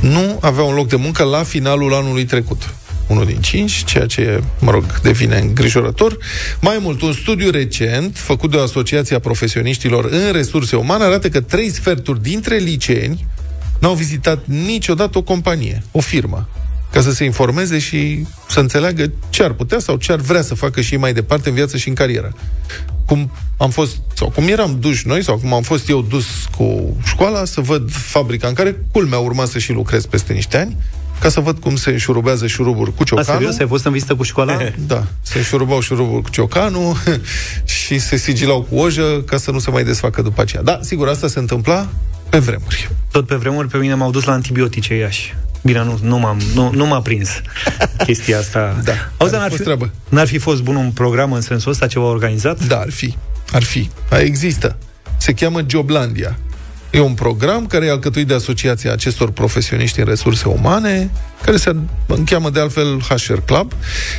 nu avea un loc de muncă la finalul anului trecut. Unul din cinci, ceea ce, mă rog, devine îngrijorător. Mai mult, un studiu recent, făcut de o asociație a profesioniștilor în resurse umane, arată că trei sferturi dintre liceeni n-au vizitat niciodată o companie, o firmă, ca să se informeze și să înțeleagă ce ar putea sau ce ar vrea să facă și ei mai departe în viață și în carieră. Cum am fost, sau cum eram duși noi, sau cum am fost eu dus cu școala să văd fabrica în care, culmea, urma să și lucrez peste niște ani, ca să văd cum se șurubează șuruburi cu A, ciocanul. serios? Ai fost în vizită cu școala? [LAUGHS] Da, se șurubau șuruburi cu ciocanul [LAUGHS] și se sigilau cu ojă ca să nu se mai desfacă după aceea. Da, sigur, asta se întâmpla pe vremuri. Tot pe vremuri pe mine m-au dus la antibiotice Iași. Bine, nu, nu, m-am, nu, nu m-a prins chestia asta. [LAUGHS] Da, Auzi, ar n-ar fi fi, fost treabă. n-ar fi fost bun un program în sensul ăsta, ceva organizat? Da, ar fi. Ar fi. A, există. Se cheamă Joblandia. E un program care e alcătuit de asociația acestor profesioniști în resurse umane, care se încheamă de altfel HR Club,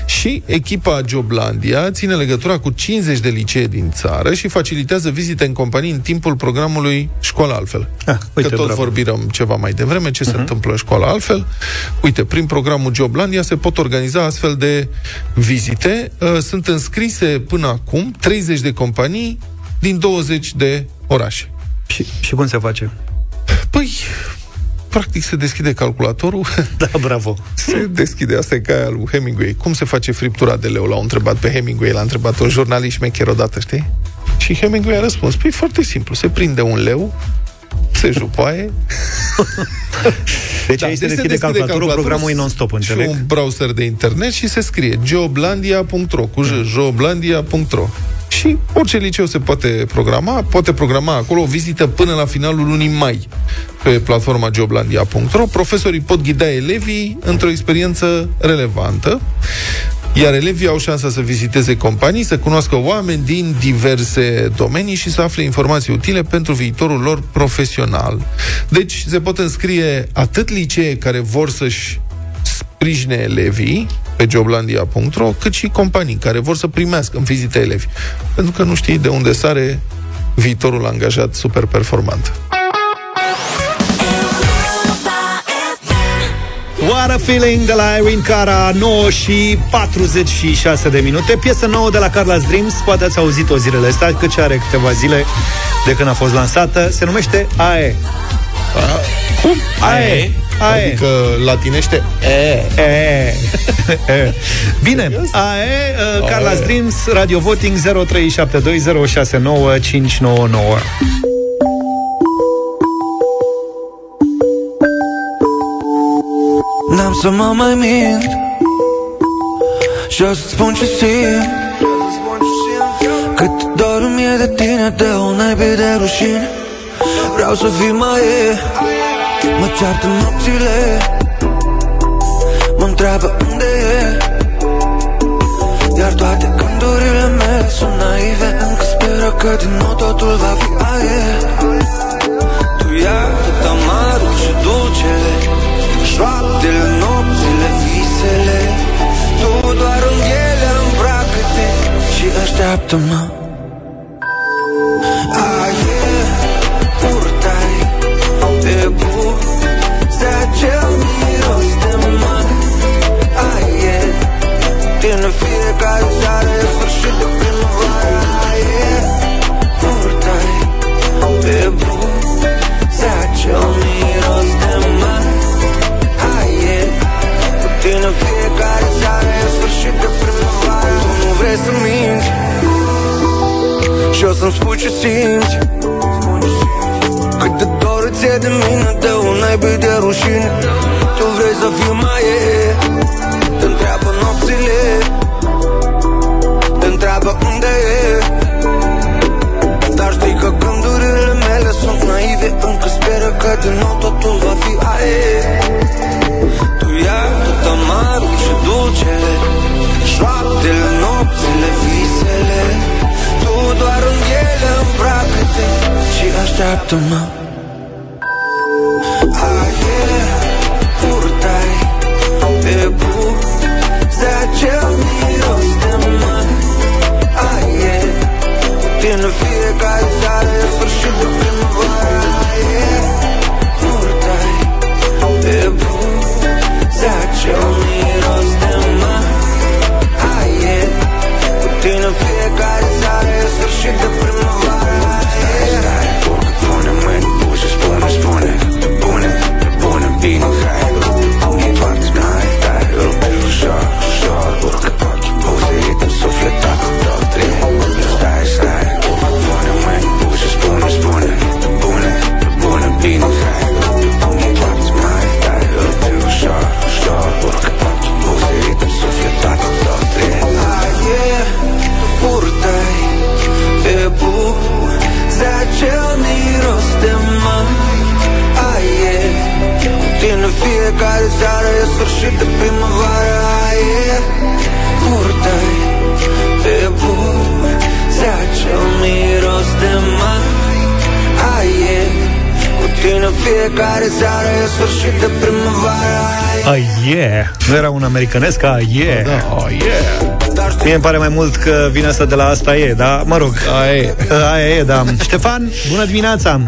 și echipa Joblandia ține legătura cu 50 de licee din țară și facilitează vizite în companii în timpul programului Școala Altfel. Ah, uite, că tot bravo. vorbim ceva mai devreme, ce uh-huh. se întâmplă în Școala Altfel. Uite, prin programul Joblandia se pot organiza astfel de vizite. Uh, Sunt înscrise până acum 30 de companii din 20 de orașe. Și, și cum se face? Păi, practic se deschide calculatorul. [LAUGHS] Da, bravo. Se deschide, asta e ca aia lui Hemingway. Cum se face friptura de leu? L-au întrebat pe Hemingway, l-a întrebat un jurnalist șmecher odată, știi? Și Hemingway a răspuns, păi foarte simplu, se prinde un leu, se jupoaie. [LAUGHS] Deci aici se deschide calculatorul, programul e non-stop, Și înțeleg? un browser de internet și se scrie geoblandia.ro cu j, geoblandia.ro și orice liceu se poate programa, poate programa acolo o vizită până la finalul lunii mai pe platforma geoblandia.ro. Profesorii pot ghida elevii într-o experiență relevantă iar elevii au șansa să viziteze companii, să cunoască oameni din diverse domenii și să afle informații utile pentru viitorul lor profesional. Deci se pot înscrie atât licee care vor să-și sprijine elevii pe joblandia.ro, cât și companii care vor să primească în vizite elevi. Pentru că nu știi de unde sare viitorul angajat super performant. What a feeling de la Irene Cara 9 și 46 de minute Piesă nouă de la Carla's Dreams Poate ați auzit-o zilele astea Că ce are câteva zile de când a fost lansată Se numește AE Cum? AE AE Adică latinește E. E. E. Bine, AE, uh, Carla's Dreams, Radio Voting 0372069599. N-am să mă mai mint Și o să-ți spun ce simt Cât dor mie de tine De o naibii de rușine Vreau să fii mai e Mă ceartă nopțile Mă întreabă unde e. Iar toate gândurile mele sunt naive Încă speră că din nou totul va fi aer. Tu ia tot amarul și dulcele Șoaptele, nopțile, visele. Tu doar în ele îmbracă-te Și așteaptă-mă din fiecare seară e sfârșit de primăvară Aer, purtai Pe buze acel miros de mare aer Cu tine fiecare seară e sfârșit de primăvară Tu nu vrei să minți Și o să-mi spui ce simți Și așteaptă-mă un americanesc? Ah, yeah. Da, oh, yeah. Mie îmi pare mai mult că vine asta de la asta e, da? Mă rog. Aia e. Aia e, da. Ștefan, bună dimineața!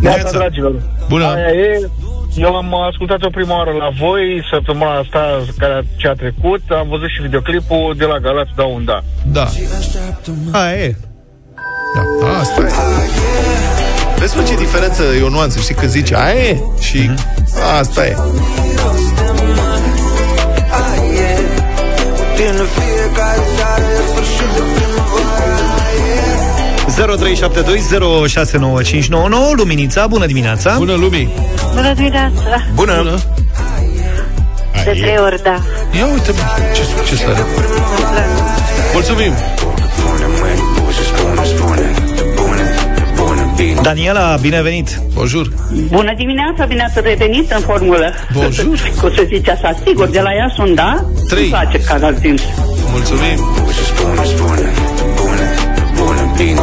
Neața, dragilor. Bună. Aia e. Eu am ascultat-o prima oară la voi, săptămâna asta care ce a trecut, am văzut și videoclipul de la Galați da un da. Da. Aia e. Da, asta e. Vezi mă ce diferență e o nuanță, știi, că zice aia e și asta e. Tine fiecare seară e sfârșit de primăvară 0372069599 Luminița, bună dimineața! Bună, Lumii! Bună dimineața! Bună! bună. De trei ori, da. Ia uite, mă, ce succes are. Mulțumim! Daniela, bine venit! Bonjour! Bună dimineața, bine ați revenit în formulă. Bonjour! Cum se zice așa, sigur, de la ea sunt, da? Trei. Îmi place canal. Mulțumim! Spune, spune, spune, spune, bine.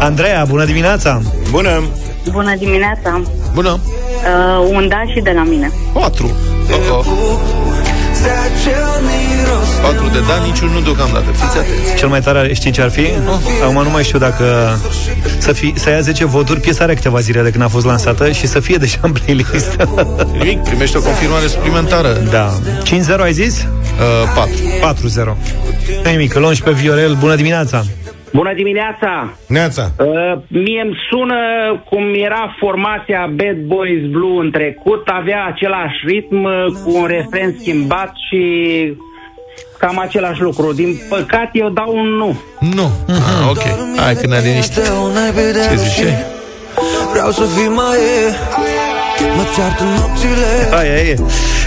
Andreea, bună dimineața! Bună! Bună dimineața! Bună! Uh, un da și de la mine. Patru. Uh-oh. 4 de da, niciun nu deocamdată. Fiți atenți. Cel mai tare știi ce ar fi? Nu? Acum nu mai știu dacă să, fi, să ia 10 voturi, piesa are câteva zile de când a fost lansată și să fie deja în playlist. [LAUGHS] Primește o confirmare suplimentară. Da. 5-0 ai zis? Uh, 4. 4-0. Nimic, îl pe Viorel. Bună dimineața! Bună dimineața! Neața! Uh, mie îmi sună cum era formația Bad Boys Blue în trecut, avea același ritm uh, cu un refren schimbat și cam același lucru. Din păcate eu dau un nu. Nu. Ah, ok. Hai că ne liniște. Ce ziceai? Vreau să fii mai e Mă ceartă nopțile Aia e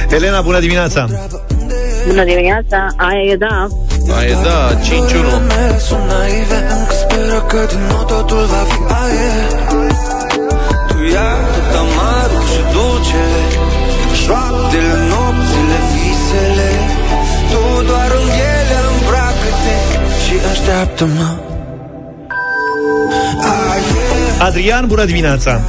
Elena, bună dimineața! Bună dimineața, aia e da. Aia e da, 5-1. mele sunt naive Încă speră că din nou totul va fi aie Tu ia tot amarul și dulcele Șoaptele, nopțile, visele Tu doar în ele îmbracă-te Și așteaptă-mă Adrian, bună dimineața!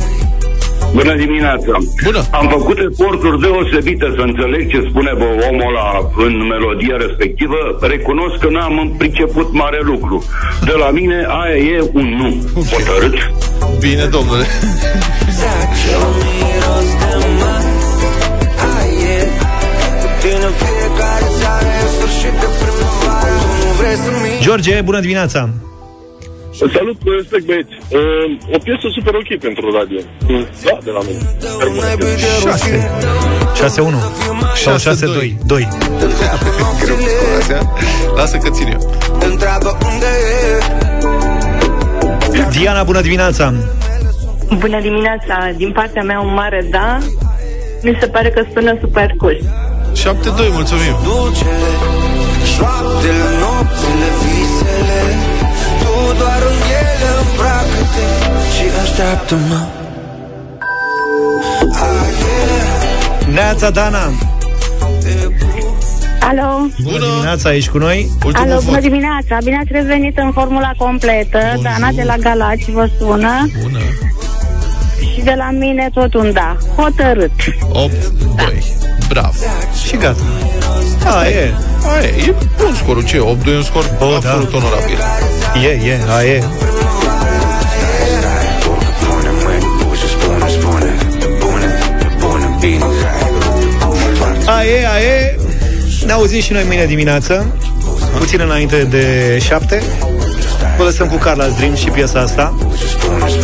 Bună dimineața! Bună! Am făcut eforturi deosebite să înțeleg ce spune bă, omul ăla în melodia respectivă. Recunosc că n-am priceput mare lucru. De la mine, aia e un nu. Hotărât. Bine, domnule. Acel miros de mare Aie Tine fiecare seară e sfârșit de primăvară Tu nu vrei să mi George, bună dimineața! Salut, respect băieți. Uh, o piesă super ok pentru radio. Da, de la mine. 6 6-1 Sau 6-2 2 [LAUGHS] Lasă că țin eu. Întreabă unde e Diana, bună dimineața! Bună dimineața, din partea mea un mare da. Mi se pare că sună super cool. 7-2, mulțumim. Dulcele Șoaptele, nopțile, visele așteaptă-mă Neața, Dana! Alo? Bună dimineața, ești cu noi? Alo, bună dimineața, bine ați revenit în formula completă. Dana de la Galați vă sună. Bună. Și de la mine tot un da. Hotărât. 8, 2 Bravo. Și gata. A, e. A, e, e bun scorul, ce? 8-2 e un scor? Oh, absolut da. onorabil. E, e, a, e A, e, a, e Ne auzim și noi mâine dimineață Puțin înainte de 7 Vă lăsăm cu Carla Dream și piesa asta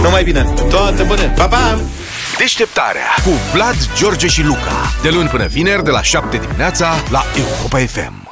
Numai bine Toate bune Pa, pa! Deșteptarea cu Vlad, George și Luca. De luni până vineri, de la 7 dimineața, la Europa FM.